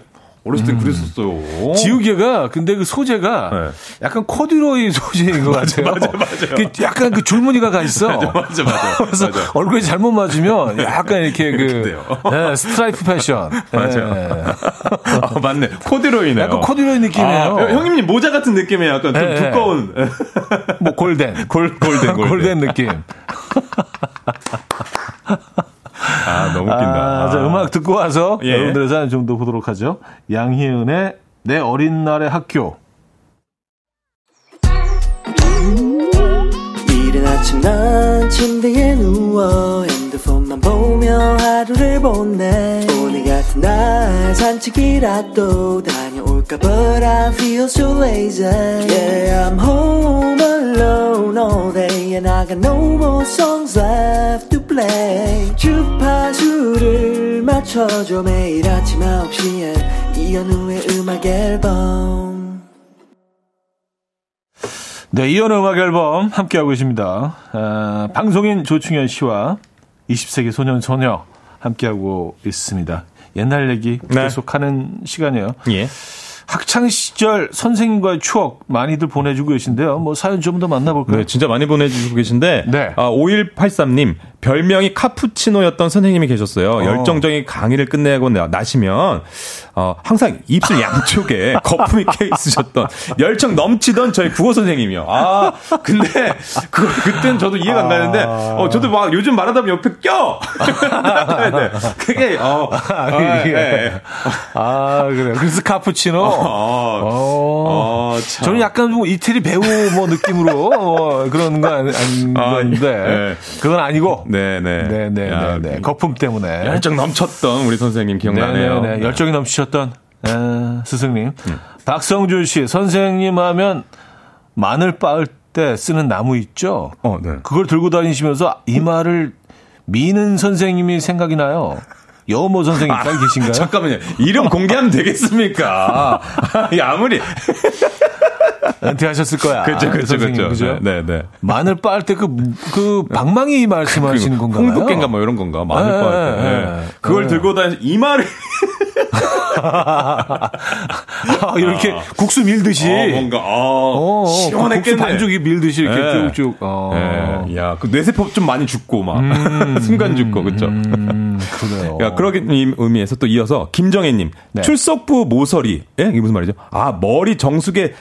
어렸을 때 그랬었어요. 음. 지우개가 근데 그 소재가 네. 약간 코듀로이 소재인 것 같아요. 맞아, 맞아요. 그 약간 그 줄무늬가 가 있어. 맞아, 맞아. 그래서 맞아. 얼굴에 잘못 맞으면 약간 이렇게 그. 네, 스트라이프 패션. 맞아요. 네. 아, 맞네. 코듀로이네요. 약간 코듀로이 느낌이에요. 아, 형님 모자 같은 느낌이에요. 약간 좀 네, 네. 두꺼운. 뭐 골덴. 골, 골덴, 골덴. 골덴 느낌. 아, 너무 웃긴다. 아, 자, 음악 듣고 와서 예. 여러분들의 사연 좀 더 보도록 하죠. 양희은의 내 어린 날의 학교. 이른 아침 난 침대에 누워 핸드폰만 보며 하루를 보내 오늘 같은 날 산책이라도 다녀 올까 But I feel so lazy Yeah I'm home alone all day And I got no more songs left to play 주파수를 맞춰줘 매일 아침 9시에 이현우의 음악 앨범 네, 이연의 음악 앨범 함께하고 계십니다. 아, 방송인 조충현 씨와 20세기 소년 소녀 함께하고 있습니다. 옛날 얘기 네. 계속하는 시간이에요. 예. 학창 시절 선생님과의 추억 많이들 보내주고 계신데요. 뭐 사연 좀 더 만나볼까요? 네, 진짜 많이 보내주시고 계신데, 네. 아, 5183님, 별명이 카푸치노였던 선생님이 계셨어요. 열정적인 강의를 끝내고 나- 나시면, 어, 항상 입술 양쪽에 거품이 껴 있으셨던, 열정 넘치던 저희 국어 선생님이요. 아, 근데, 그, 그땐 저도 이해가 안 가는데, 어, 저도 막 요즘 말하다 보면 옆에 껴! 네, 그게, 어, 아, 이게. 예, 예. 아, 그래요. 그래서 카푸치노. 어, 어. 어, 참. 저는 약간 뭐 이태리 배우 뭐 느낌으로 어, 그런 거 아니, 아닌 아, 예. 그건 아니고 네네. 네네네 야, 네, 거품 때문에 열정 넘쳤던 우리 선생님 기억나네요. 네네네 열정이 넘치셨던 에, 스승님 음. 박성준 씨 선생님 하면 마늘 빻을 때 쓰는 나무 있죠 어, 네. 그걸 들고 다니시면서 이마를 미는 선생님이 생각이 나요 여모 선생님 딱 계신가요? 잠깐만요. 이름 공개하면 되겠습니까? 아니, 아무리. 은퇴하셨을 거야 그렇죠, 그렇죠, 선생님, 그렇죠. 그죠? 네, 네. 마늘 빻을 때그 그 방망이 말씀하시는 건가요? 홍두깨인가 뭐 이런 건가? 마늘 네, 뻔 때. 네, 네. 그걸 네. 들고 다니 이마를 아, 이렇게 국수 밀듯이. 어, 뭔가 아, 어, 어, 그 시원했겠네. 반죽이 밀듯이 이렇게 네. 쭉쭉. 어. 네. 야, 그 뇌세포 좀 많이 죽고 막 순간 죽고 그렇죠. 음, 그래요. 그러니까 그런 의미에서 또 이어서 김정혜님 네. 출석부 모서리 예 이게 무슨 말이죠? 아 머리 정수기에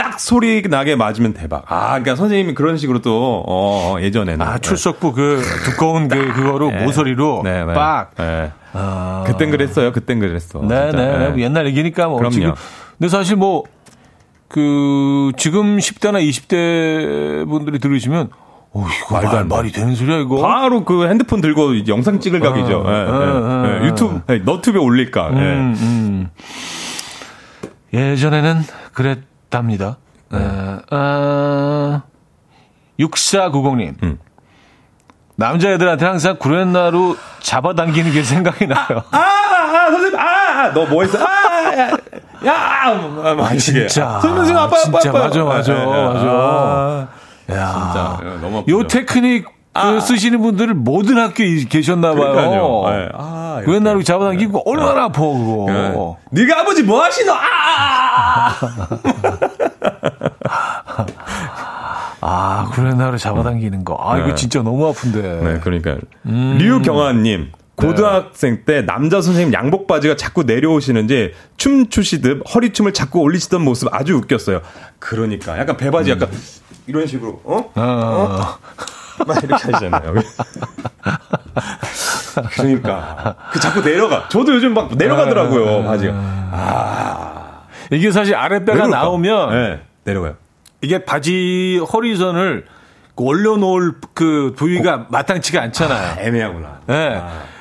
딱 소리 나게 맞으면 대박. 아 그러니까 선생님이 그런 식으로 또 어, 예전에는 아, 출석부 그 두꺼운 그, 그거로 네. 모서리로 네, 네. 빡. 네. 아. 그땐 그랬어요. 그땐 그랬어. 네네. 진짜. 네. 뭐 옛날 얘기니까 뭐. 그럼요. 지금. 근데 사실 뭐, 그, 지금 10대나 20대 분들이 들으시면, 어, 이거 말도 말, 안 돼. 말이 되는 소리야, 이거? 바로 그 핸드폰 들고 이제 영상 찍을 각이죠. 예, 예, 어, 예. 어, 유튜브, 예, 너튜브에 올릴까. 예. 음, 음. 예전에는 그랬 답니다. 에, 아, 6490님. 음. 남자애들한테 항상 구렛나루 잡아당기는 게 생각이 나요. 아, 아, 선생님, 아, 아, 너 뭐 했어? 아, 야, 야, 아, 막 이렇게. 진짜. 선생님, 선생님, 아빠, 아빠, 진짜, 아빠. 맞아, 맞아, 예, 예, 맞아. 아, 야. 진짜, 예, 너무 아프죠. 요 테크닉 그 쓰시는 분들은 모든 학교에 계셨나 봐요. 그러니까요. 예. 아. 구렛나루 잡아당기고 얼마나 아파, 그거. 예. 네가 아버지 뭐 하시노? 아! 아, 구렛나루 잡아당기는 거. 아, 이거 네. 진짜 너무 아픈데. 네, 그러니까 음. 류경아님 고등학생 때 남자 선생님 양복 바지가 자꾸 내려오시는지 춤 추시듯 허리춤을 자꾸 올리시던 모습 아주 웃겼어요. 그러니까 약간 배바지 약간 이런 식으로 어? 어. 막 이렇게 하시잖아요. 그러니까. 그 자꾸 내려가. 저도 요즘 막 내려가더라고요, 바지가. 아. 이게 사실 아랫배가? 나오면 네, 내려가요. 이게 바지 허리선을 그 올려놓을 그 부위가 마땅치가 않잖아요. 애매하구나. 예.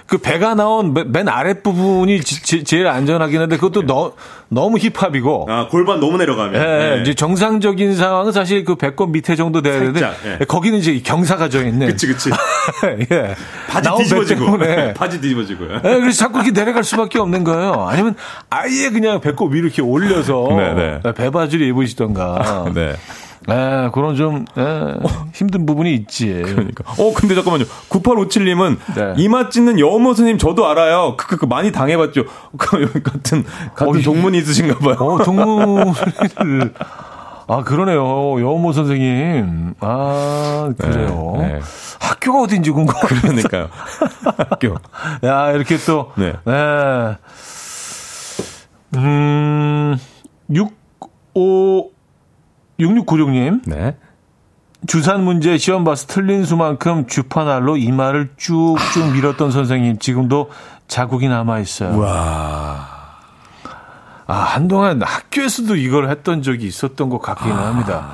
그 배가 나온 맨- 맨 아랫 부분이 지- 지- 제일 안전하긴 한데 그것도 너, 너무 힙합이고. 아, 골반 너무 내려가면. 예, 네. 이제 정상적인 상황은 사실 그 배꼽 밑에 정도 돼야 되는데 예. 거기는 이제 경사가 져 있는. 그치, 그치. 예. 바지 뒤집어지고. 바지 뒤집어지고. 예, 그래서 자꾸 이렇게 내려갈 수밖에 없는 거예요. 아니면 아예 그냥 배꼽 위로 이렇게 올려서 네, 네. 배바지를 입으시던가. 네. 예, 그런 좀 예, 힘든 부분이 있지. 그러니까. 어, 근데 잠깐만요. 9857님은 네. 이마 찢는 여모 스님 저도 알아요. 그, 그, 그 많이 당해봤죠. 그, 같은, 같은 어, 이- 동문이 있으신가 봐요. 어, 동물을. 아, 그러네요. 여모 선생님. 아, 그래요. 네, 네. 학교가 어딘지 궁금해. 그러니까요. 학교. 야, 이렇게 또. 네. 네. 음, 65, 6696님. 네. 주산 문제 시험 봐서 틀린 수만큼 주파날로 이마를 쭉쭉 밀었던 선생님. 지금도 자국이 남아 있어요. 와. 아, 한동안 학교에서도 이걸 했던 적이 있었던 것 같기는 합니다.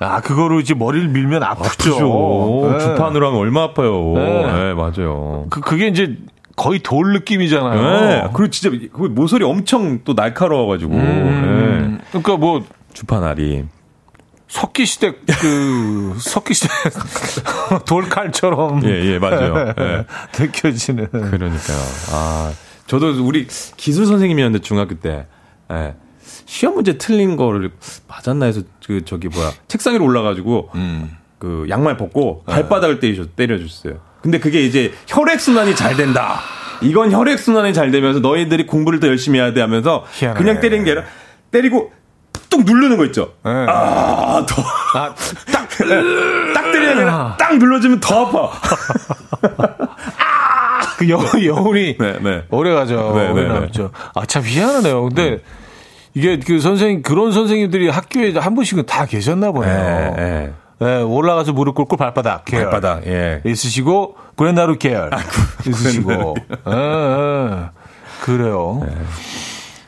아, 그거로 이제 머리를 밀면 아프죠. 그죠. 네. 주판으로 하면 얼마 아파요. 네. 네, 맞아요. 그, 그게 이제 거의 돌 느낌이잖아요. 네. 그리고 진짜 그 모서리 엄청 또 날카로워가지고. 음, 네. 그러니까 뭐, 주판알이. 석기 시대, 그, 석기 시대 돌칼처럼. 예, 예, 맞아요. 예. 느껴지는. 그러니까요. 아, 저도 우리 기술 선생님이었는데 중학교 때, 예. 시험 문제 틀린 거를 맞았나 해서 그 저기 뭐야 책상 위로 올라가지고 그 양말 벗고 발바닥을 때리셔 때려줬어요. 근데 그게 이제 혈액 순환이 잘 된다. 이건 혈액 순환이 잘 되면서 너희들이 공부를 더 열심히 해야 돼 하면서 희한하네. 그냥 때리는 게 아니라 때리고 뚝 누르는 거 있죠. 네. 아, 더. 아, 딱, 딱 때리는 게 아니라 딱 눌러주면 더 아파. 그 여, 여운이 네, 네. 오래 가죠. 네, 네, 오래 네. 남죠. 아, 참 희한하네요. 근데 이게 그 선생님, 그런 선생님들이 학교에 한 분씩은 다 계셨나 보네요. 네, 올라가서 무릎 꿇고 발바닥 계열. 발바닥, 예. 있으시고 구레나루 계열 있으시고. 예, 예. 그래요.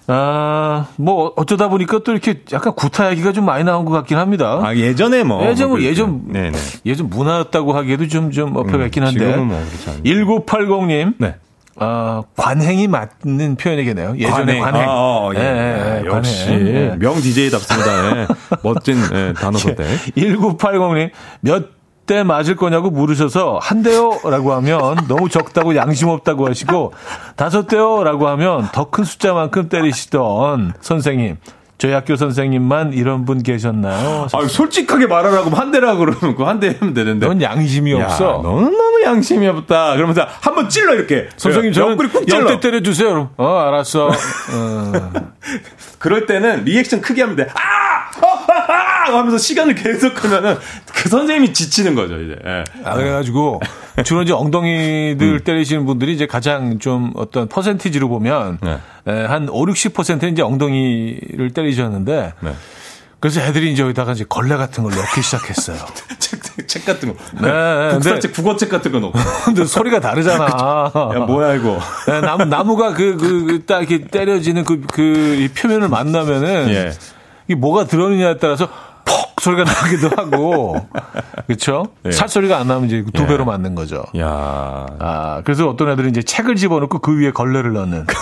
아, 뭐 어쩌다 보니까 또 이렇게 약간 구타 얘기가 좀 많이 나온 것 같긴 합니다. 아, 예전에 뭐. 예전 뭐뭐 예전 그랬죠. 네네. 예전 문화였다고 하기에도 좀좀 어폐가 있긴 한데. 뭐 그렇지 않죠. 1980님. 네. 아, 관행이 맞는 표현이겠네요. 예전에 관행. 아, 어, 예. 예, 예, 예, 역시 관행. 예. 명 DJ답습니다. 예. 멋진 예, 단어 선택. 1980님, 몇 대 맞을 거냐고 물으셔서 한 대요 라고 하면 너무 적다고 양심 없다고 하시고 다섯 대요 라고 하면 더 큰 숫자만큼 때리시던 선생님. 저희 학교 선생님만 이런 분 계셨나요? 아, 솔직하게 말하라고 한 대라 그러면 그 한대 하면 되는데. 넌 양심이 야, 없어. 너는 너무 양심이 없다. 그러면서 한 번 찔러 이렇게. 선생님 저는. 열대 때려주세요. 그럼. 어 알았어. 어. 그럴 때는 리액션 크게 하면 돼. 아! 어, 아! 아! 하면서 시간을 계속 끄면은 그 선생님이 지치는 거죠, 이제. 예. 아, 그래가지고 주로 이제 엉덩이들 때리시는 분들이 이제 가장 좀 어떤 퍼센티지로 보면 네. 에, 한 5, 60%는 이제 엉덩이를 때리셨는데 네. 그래서 애들이 이제 여기다가 이제 걸레 같은 걸 넣기 시작했어요. 책, 책 같은 거. 네, 네, 국사책, 국어책 같은 거 넣고. 근데 소리가 다르잖아. 야, 뭐야, 이거. 네, 나무, 나무가 그, 그, 그, 딱 이렇게 때려지는 그, 그, 이 표면을 만나면은. 예. 이게 뭐가 들어있느냐에 따라서 퍽 소리가 나기도 하고. 그쵸? 예. 살 소리가 안 나면 이제 두 예. 배로 맞는 거죠. 야 아, 그래서 어떤 애들은 이제 책을 집어넣고 그 위에 걸레를 넣는.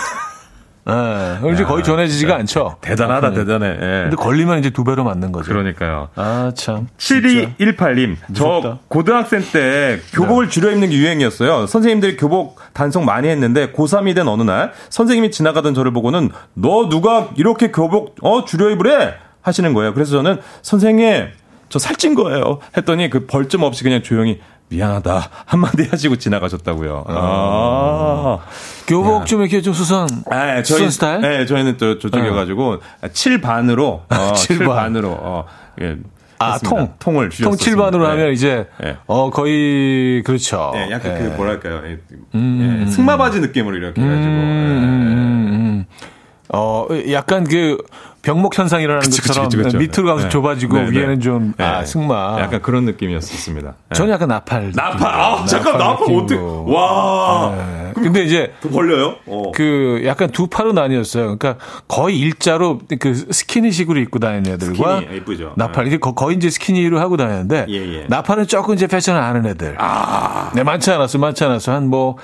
예. 그럼 이제 거의 전해지지가 않죠. 대단하다, 네. 대단해. 예. 근데 걸리면 이제 두 배로 맞는 거죠. 그러니까요. 아, 참. 진짜. 7218님, 저 무섭다. 고등학생 때 교복을 줄여 입는 게 유행이었어요. 선생님들이 교복 단속 많이 했는데 고3이 된 어느 날 선생님이 지나가던 저를 보고는 너 누가 이렇게 교복 어 줄여 입으래 하시는 거예요. 그래서 저는 선생님 저 살찐 거예요. 했더니 그 벌점 없이 그냥 조용히 미안하다 한마디 하시고 지나가셨다고요. 아. 교복 좀 이렇게 좀 수선. 아, 수선 스타일? 네, 저희는 또 반으로 어, 칠칠 반. 반으로 어, 예, 아, 했습니다. 통. 통을 통 주셨습니다. 7반으로 네. 하면 이제, 네. 어, 거의, 그렇죠. 예, 약간 예. 그 뭐랄까요, 예, 예, 승마바지 느낌으로 이렇게 해가지고. 음, 음. 어, 약간 그 병목 현상이 일어나는 그치, 것처럼 그치, 그치. 밑으로 가서 네. 좁아지고 네, 네. 위에는 좀, 아, 예. 승마. 약간 그런 느낌이었었습니다. 예. 저는 약간 나팔. 나팔, 아, 잠깐 나팔 어떻게? 와, 네. 근데 이제 벌려요? 어. 그 약간 두 파로 나뉘었어요. 그러니까 거의 일자로 그 스키니식으로 입고 다니는 애들과 스키니, 예쁘죠. 나팔 이게 거- 거의 이제 스키니로 하고 다니는데 예, 예. 나팔은 조금 이제 패션을 아는 애들. 네, 많지 않았어, 많지 않았어. 한뭐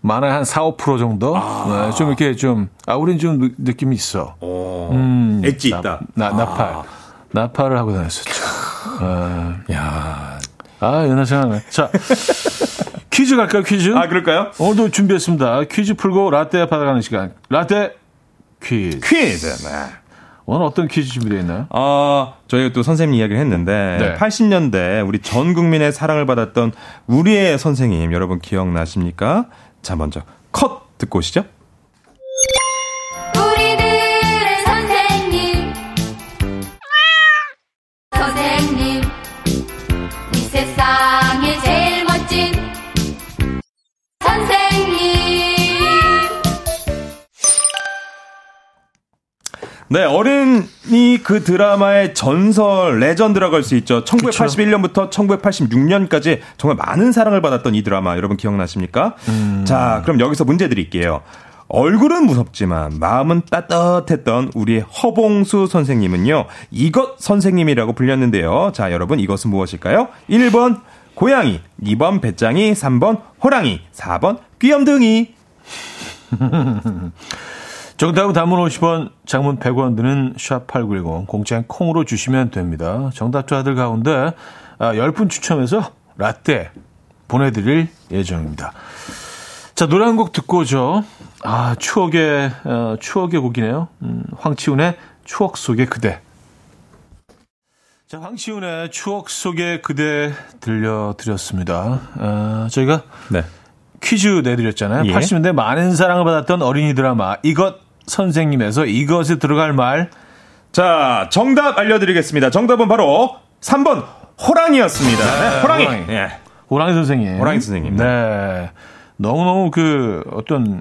많아 한 4, 5% 정도. 네, 좀 이렇게 좀 아, 우린 좀 느- 느낌이 있어. 어. 음, 엣지 나- 있다. 나, 나팔. 나팔을 하고 다녔었죠. 아, 야. 아 옛날 생각나네. 자, 퀴즈 갈까요, 퀴즈? 아, 그럴까요? 오늘도 준비했습니다. 퀴즈 풀고 라떼 받아가는 시간. 라떼 퀴즈. 퀴즈. 네. 오늘 어떤 퀴즈 준비되어 있나요? 어, 저희가 또 선생님 이야기를 했는데 네. 80년대 우리 전 국민의 사랑을 받았던 우리의 선생님 여러분 기억나십니까? 자, 먼저 컷 듣고 오시죠. 네, 어른이 그 드라마의 전설, 레전드라고 할 수 있죠. 1981년부터 1986년까지 정말 많은 사랑을 받았던 이 드라마 여러분 기억나십니까? 자, 그럼 여기서 문제 드릴게요. 얼굴은 무섭지만 마음은 따뜻했던 우리의 허봉수 선생님은요. 이것 선생님이라고 불렸는데요. 자, 여러분 이것은 무엇일까요? 1번 고양이, 2번 배짱이, 3번 호랑이, 4번 귀염둥이. 정답은 단문 50원, 장문 100원 드는 샵8910 공짜인 콩으로 주시면 됩니다. 정답자들 가운데 아, 10분 추첨해서 라떼 보내드릴 예정입니다. 자, 노래 한 곡 듣고 오죠. 아, 추억의, 어, 추억의 곡이네요. 음, 황치훈의 추억 속의 그대. 자, 황치훈의 추억 속의 그대 들려드렸습니다. 아, 저희가 네. 퀴즈 내드렸잖아요. 예. 80년대 많은 사랑을 받았던 어린이 드라마 이것 선생님에서 이것에 들어갈 말 자, 정답 알려드리겠습니다. 정답은 바로 3번 호랑이였습니다. 네, 호랑이. 호랑이. 예. 호랑이 선생님. 호랑이 선생님. 네. 너무너무 그 어떤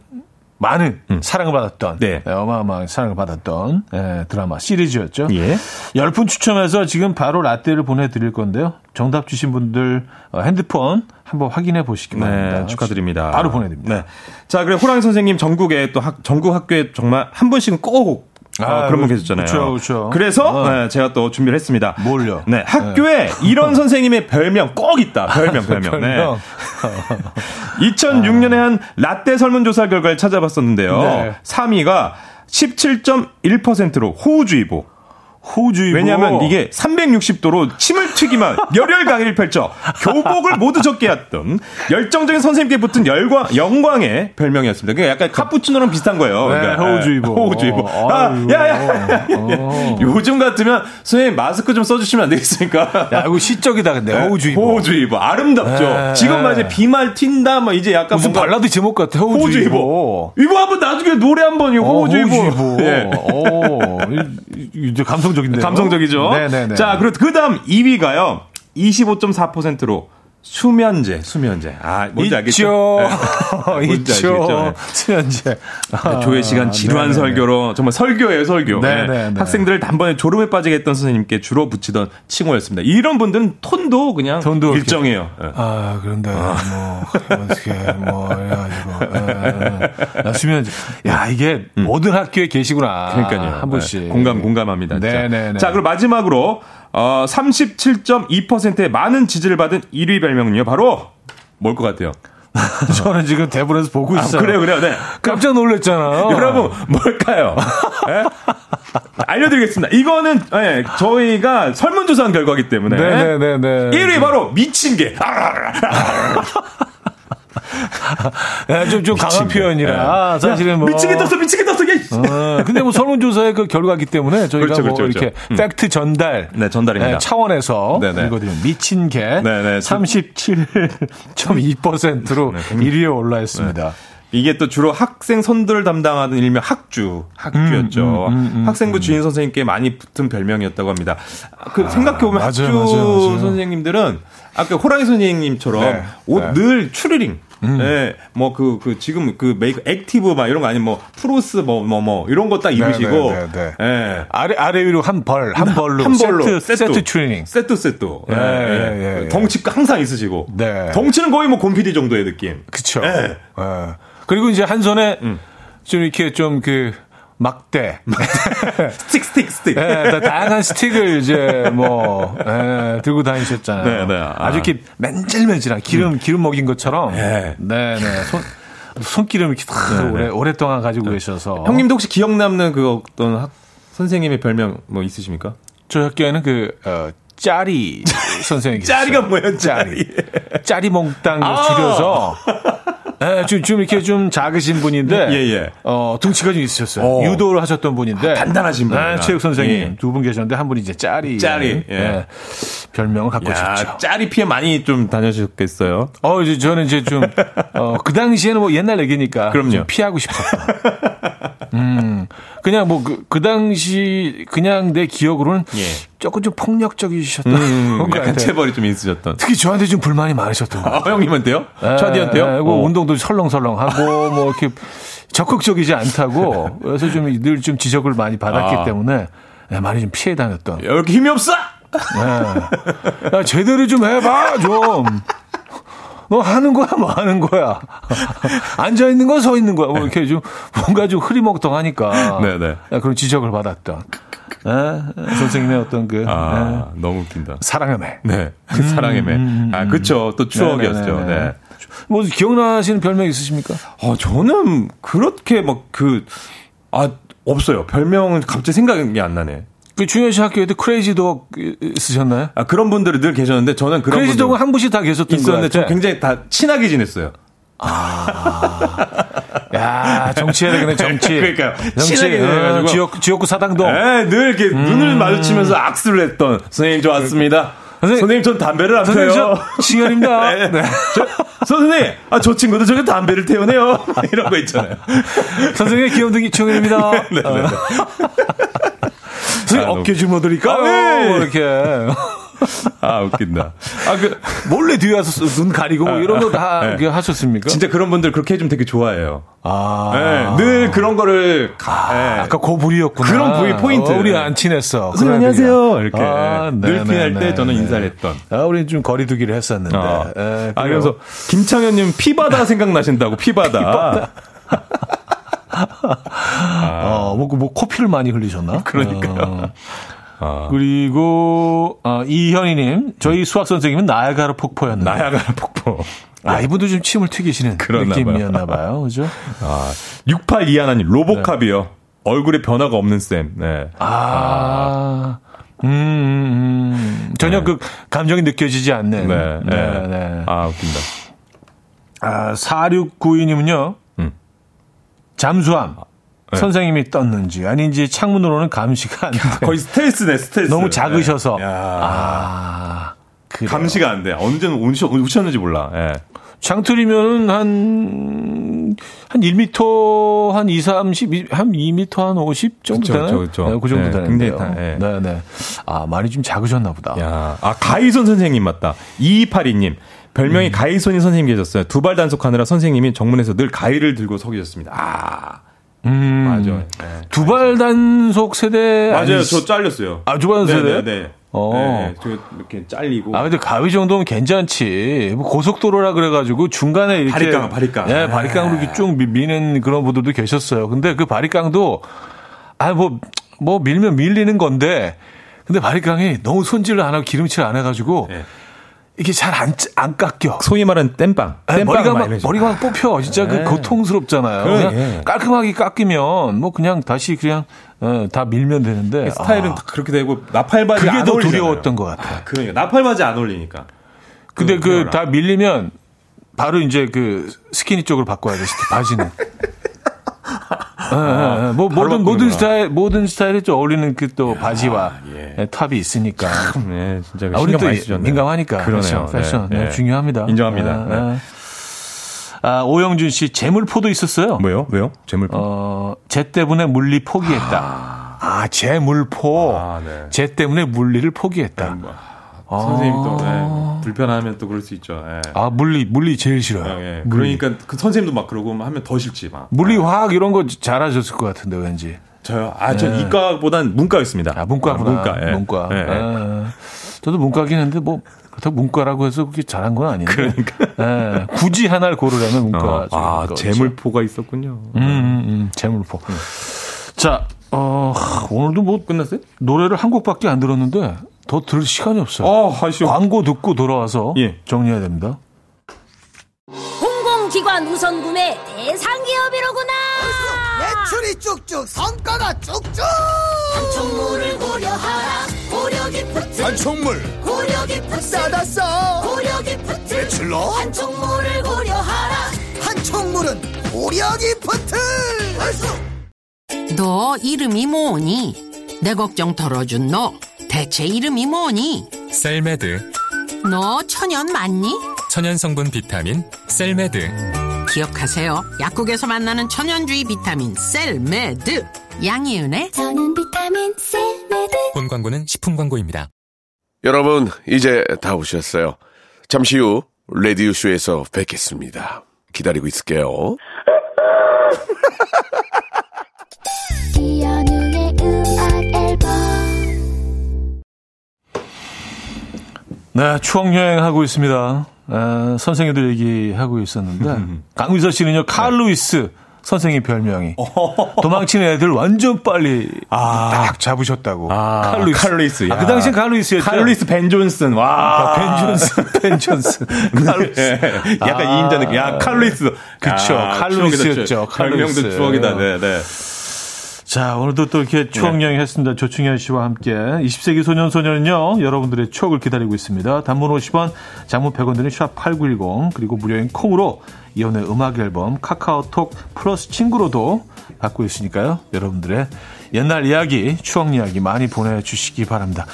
많은 사랑을 받았던 음. 네. 네, 어마어마한 사랑을 받았던 예, 드라마 시리즈였죠. 예. 10분 추첨해서 지금 바로 라떼를 보내드릴 건데요. 정답 주신 분들 어, 핸드폰 한번 확인해 보시기 바랍니다. 네, 축하드립니다. 바로 보내드립니다. 네. 자, 그래 호랑이 선생님 전국에 또 학, 전국 학교에 정말 한 분씩은 꼭 어, 아, 그런 분 그- 계셨잖아요. 그쵸, 그쵸. 그래서 어. 네, 제가 또 준비를 했습니다. 뭘요? 네, 학교에 이런 선생님의 별명 꼭 있다. 별명, 별명. 별명. 네. 2006년에 한 라떼 설문조사 결과를 찾아봤었는데요. 네. 3위가 17.1%로 호우주의보. 호주의보. 왜냐하면 이게 360도로 침을 튀기만 열혈 강의를 펼쳐 교복을 모두 적게 했던 열정적인 선생님께 붙은 열광, 영광의 별명이었습니다. 그러니까 약간 카푸치노랑 비슷한 거예요. 네, 그러니까, 호우주의보. 호우주의보. 어, 아, 아이고. 야, 야, 야. 어. 요즘 같으면 선생님 마스크 좀 써주시면 안 되겠습니까? 야, 이거 시적이다, 근데. 네, 호우주의보. 호우주의보. 아름답죠. 네. 지금 막 이제 비말 튄다, 뭐 이제 약간 무슨 발라드 제목 같아, 호우주의보. 호우주의보. 이거 한번 나중에 노래 한번 이 어, 호우주의보. 호우주의보. 예. 이- 이- 이제 감성적인데요. 감성적이죠. 네네네. 자, 그리고 그 다음 2위가요. 25.4%로 수면제, 수면제. 아, 뭔지 알겠죠? 있죠. 네. 뭔지 있죠. 네. 수면제. 아, 교회 시간 지루한 네네네. 설교로 정말 설교예요, 설교. 네, 네. 네, 네. 학생들을 단번에 졸음에 빠지게 했던 선생님께 주로 붙이던 칭호였습니다. 이런 분들은 톤도 그냥 톤도 일정해요. 예. 아, 그런데, 뭐, 어떻게, 뭐, 해가지고. 에, 나 수면제. 야, 이게 모든 학교에 계시구나. 음. 그러니까요. 한 분씩. 네, 공감, 공감합니다. 진짜. 네네 네. 자, 그리고 마지막으로, 어, 37.2%의 많은 지지를 받은 1위 별명은요, 바로, 뭘 것 같아요? 저는 지금 대본에서 보고 있어요. 그래요, 그래요, 네. 깜짝 놀랐잖아요. 여러분, 뭘까요? 예? 알려드리겠습니다. 이거는, 예, 저희가 설문조사한 결과기 때문에. 네네네네. 1위 바로 미친 개. 네, 좀, 좀 강한 표현이라. 예. 사실은 뭐. 미치게 떴어, 미치게 떴어, 얘. 어, 근데 뭐 설문조사의 그 결과기 때문에 저희가 그렇죠, 뭐 그렇죠, 이렇게 그렇죠. 팩트 전달 네, 전달입니다. 네, 차원에서 네네. 이거든 미친 개 네네. 37.2%로 네, 1위에 올라 있습니다. 이게 또 주로 학생 선도를 담당하던 일명 학주, 학주였죠. 음, 학생부 주인 선생님께 많이 붙은 별명이었다고 합니다. 그 생각해보면 맞아요, 학주 맞아요, 맞아요. 선생님들은 아까 호랑이 선생님처럼 네, 옷 네. 음. 늘 추리닝. 예, 뭐, 그, 그, 지금 그 메이크, 액티브 막 이런 거 아니면 뭐, 프로스 뭐, 뭐, 뭐, 이런 거 딱 입으시고. 네, 네, 예. 아래 아래 위로 한 벌, 한 벌로, 한 벌로 세트, 세트 트레이닝. 세트 세트. 예, 예, 예. 예, 예. 덩치 항상 있으시고. 네. 덩치는 거의 뭐 곰피디 정도의 느낌. 그쵸. 예. 예. 그리고 이제 한 손에 음. 좀 이렇게 좀 그 막대, 스틱, 스틱, 스틱. 예, 다- 다양한 스틱을 이제 뭐 예, 들고 다니셨잖아요. 네, 네. 아. 음. 아주 이렇게 맨질맨질한 기름 기름 먹인 것처럼. 네. 네, 네. 손 손기름 이렇게 다 오래 오랫동안 가지고 계셔서. 형님도 혹시 기억 남는 그 어떤 학, 선생님의 별명 뭐 있으십니까? 저 학교에는 그 어, 짜리 선생님이 계셨어요. 짜리가 뭐예요, 짜리? 짜리 몽땅 아. 줄여서 예, 좀, 좀 이렇게 좀 작으신 분인데 예, 예. 어, 등치가 좀 있으셨어요. 어. 유도를 하셨던 분인데 아, 단단하신 분이구나. 네, 체육 선생님 예. 두분 계셨는데 한 분이 이제 짜리 짜리, 예. 예, 별명을 갖고 야, 있었죠. 짜리 피해 많이 좀 다녀셨겠어요. 어, 이제 저는 이제 좀, 어, 그 당시에는 뭐 옛날 얘기니까. 그럼요. 좀 피하고 싶었어. 음, 그냥 뭐 그, 그 당시, 그냥 내 기억으로는 예. 조금 좀 폭력적이셨던 음, 것 약간 같아요. 체벌이 좀 있으셨던. 특히 저한테 좀 불만이 많으셨던 것 아, 같아요. 형님한테요? 예, 차디한테요? 예, 뭐 어. 운동도 설렁설렁하고 뭐 이렇게 적극적이지 않다고 그래서 좀 늘 좀 지적을 많이 받았기 아. 때문에 예, 많이 좀 피해 다녔던. 이렇게 힘이 없어? 예. 야, 제대로 좀 해봐, 좀. 너 하는 거야, 뭐 하는 거야. 앉아 있는 거, 서 있는 거야. 뭐 이렇게 좀 뭔가 좀 흐리멍텅하니까. 네네. 예, 그런 지적을 받았던. 예, 선생님의 어떤 그 아, 예, 너무 웃긴다. 사랑의 매. 네. 그 사랑의 매. 아, 그쵸. 또 추억이었죠. 네네네. 네. 뭐 기억나시는 별명 있으십니까? 어, 저는 그렇게 막 그, 아, 없어요. 별명은 갑자기 생각이 안 나네. 그 중현 씨 학교에도 크레이지 독 쓰셨나요? 아, 그런 분들이 늘 계셨는데 저는 그런 크레이지 분들 독은 한 분씩 다 계셨던 거 있었는데. 저 굉장히 다 친하게 지냈어요. 야 정치해야 되겠네 정치. 그러니까요. 정치. 친하게 지내가지고. 어, 지역 지역구 사당동. 네, 늘 이렇게 눈을 마주치면서 악수를 했던 선생님 좋았습니다. 선생님, 선생님, 전 담배를 안 선생님 펴요. 저 칭현입니다. 네. 네. 저, 선생님, 아, 저 친구도 저기 담배를 태우네요. 이런 거 있잖아요. 선생님 귀염둥이 칭현입니다. 네, 네, 네. 선생님 아, 어깨 주무드릴까요? 아, 네. 뭐 이렇게 아, 웃긴다. 아, 그, 몰래 뒤에 와서 눈 가리고 뭐 이런 거다 네. 하셨습니까? 진짜 그런 분들 그렇게 해주면 되게 좋아해요. 아, 네, 늘 그런 거를, 가, 네. 아까 그 부리였구나. 그런 부위 포인트. 어, 우리 안 친했어. 선생님 안녕하세요. 이렇게 아, 늘 네, 피할 네, 때 네, 저는 네. 인사를 했던. 아, 우리는 좀 거리두기를 했었는데. 아, 에, 아. 그래서 김창현님 피바다 생각나신다고 피바다. 어, 뭐, 뭐, 코피를 많이 흘리셨나? 그러니까요. 어. 그리고, 어, 이현희님, 저희 수학 선생님은 나야가라 폭포였는데. 나야가라 폭포. 아, 이분도 좀 침을 튀기시는 느낌이었나봐요. 그죠? 아, 682하나님 로보캅이요. 얼굴에 변화가 없는 쌤. 네. 아, 음, 음, 음. 전혀 그 감정이 느껴지지 않는. 네. 네, 네. 네. 아, 웃긴다. 아, 4692님은요, 음. 잠수함. 네. 선생님이 떴는지 아닌지 창문으로는 감시가 안 돼. 거의 스텔스네, 스텔스. 너무 작으셔서. 네. 야. 아, 그래요. 감시가 안 돼. 오셨, 오셨는지 몰라. 예. 장틀이면 한, 한 1m, 한 2, 30, 한 2m, 한50 정도 되나요? 그쵸, 그쵸. 네, 그 정도 네, 되는데요. 예. 네, 네. 아, 많이 좀 작으셨나 보다. 야, 아 가희손 선생님 맞다. 2282님 별명이 가희손인 선생님 계셨어요. 두 발 단속하느라 선생님이 정문에서 늘 가위를 들고 서 계셨습니다. 아, 음, 맞아요. 네. 두발 단속 세대. 맞아요. 아니, 저 잘렸어요. 아, 두발 단속 세대? 네, 네. 어. 네, 저 이렇게 잘리고. 아, 근데 가위 정도면 괜찮지. 뭐 고속도로라 그래가지고 중간에 이렇게. 바리깡, 바리깡. 예, 바리깡으로 이렇게 쭉 미- 미는 그런 분들도 계셨어요. 근데 그 바리깡도, 아, 뭐, 뭐 밀면 밀리는 건데, 근데 바리깡이 너무 손질을 안 하고 기름칠 안 해가지고, 네. 이게 잘 안, 안 깎여. 소위 말하는 땜빵. 예, 땜빵 머리가 막. 머리가 막 뽑혀. 진짜 네. 그 고통스럽잖아요. 그러네. 그냥 깔끔하게 깎이면, 뭐 그냥 다시 그냥, 어, 다 밀면 되는데. 스타일은 아, 다 그렇게 되고 나팔바지 그게 안 더. 두려웠던 것 같아요. 그러니까 나팔바지 안 어울리니까. 근데 그 그. 다 밀리면 바로 이제 그 스키니 쪽으로 바꿔야 돼. 바지는. 예, 예, 예. 뭐 모든 모든. 스타일 모든 스타일에 좀 어울리는 그 또 바지와 예. 예, 탑이 있으니까. 네, 진짜 아, 우리 또 쓰셨네요. 민감하니까. 그러네요. 패션, 패션. 네, 네, 네. 중요합니다. 인정합니다. 아, 네. 아. 아, 오영준 씨 제물포도 있었어요. 뭐요? 왜요? 제물포. 어, 쟤 때문에 물리 포기했다. 아, 제물포. 아, 네. 쟤 때문에 물리를 포기했다. 뭐, 선생님 또 네, 불편하면 또 그럴 수 있죠. 예. 아, 물리 물리 제일 싫어요. 예, 예. 물리. 그러니까 그 선생님도 막 그러고 하면 더 싫지 막. 물리 화학 이런 거 잘하셨을 것 같은데 왠지. 저요. 아, 전 이과보단 문과였습니다. 아 문과구나. 문과. 예. 문과. 예, 예. 아, 저도 문과긴 한데 뭐 그렇다고 문과라고 해서 그게 잘한 건 아닌데. 그러니까. 굳이 하나를 고르려면 문과. 어, 아, 재물포가 있었군요. 음, 음, 음, 재물포. 자, 어, 오늘도 뭐 끝났어요? 노래를 한 곡밖에 안 들었는데 더 들을 시간이 없어요. 어, 아쉬워. 광고 듣고 돌아와서 예. 정리해야 됩니다. 공공기관 우선 구매 대상 기업이로구나. 매출이 쭉쭉 성과가 쭉쭉 한총물을 고려하라. 고려 기프트. 한총물 고려 기프트. 싸다 싸 고려 기프트. 매출로 한총물을 고려하라. 한총물은 고려 기프트 너 이름이 뭐니? 내 걱정 덜어준 너 대체 이름이 뭐니? 셀메드 너 천연 맞니? 천연 성분 비타민 셀메드 기억하세요. 약국에서 만나는 천연주의 비타민 셀메드. 양이은의 저는 비타민 셀메드 본 광고는 식품 광고입니다. 여러분, 이제 다 오셨어요. 잠시 후, 레디오 쇼에서 뵙겠습니다. 기다리고 있을게요. 네, 추억 여행하고 있습니다. 아, 선생님들 얘기하고 있었는데 강미서 씨는요 칼 루이스 선생님 별명이 도망치는 애들 완전 빨리 딱 잡으셨다고. 아, 칼루이스. 칼루이스. 아, 그 당시엔 칼루이스였죠. 칼루이스 벤 존슨. 와. 아, 벤 존슨, 벤 존슨. 칼루이스. 예, 약간 아. 이인자 느낌. 야, 칼루이스. 그쵸, 아, 칼루이스였죠, 칼루이스. 별명도 추억이다. 네, 네. 자, 오늘도 또 이렇게 추억 여행 했습니다. 조충현 씨와 함께. 20세기 소년, 소녀는요, 여러분들의 추억을 기다리고 있습니다. 단문 50원, 장문 100원 드는 샵8910, 그리고 무료인 콩으로 이현우의 음악 앨범 카카오톡 플러스 친구로도 받고 있으니까요. 여러분들의 옛날 이야기, 추억 이야기 많이 보내 주시기 바랍니다.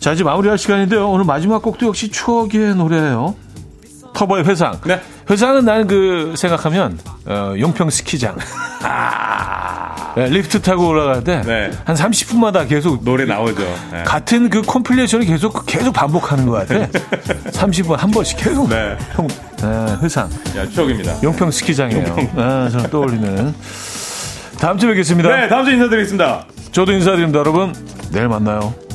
자, 이제 마무리할 시간인데요. 오늘 마지막 곡도 역시 추억의 노래예요. 터보의 회상. 네. 회상은 나는 그 생각하면 어, 용평 스키장. 네, 리프트 타고 올라갈 때 한 네. 30분마다 계속 노래 나오죠. 네. 같은 그 컴필레이션을 계속 계속 반복하는 것 같아. 30분 한 번씩 계속. 네. 형, 네, 회상. 야, 추억입니다. 용평 스키장이에요. 아, 저는 떠올리는. 다음 주에 뵙겠습니다. 네, 다음 주에 인사드리겠습니다. 저도 인사드립니다, 여러분. 내일 만나요.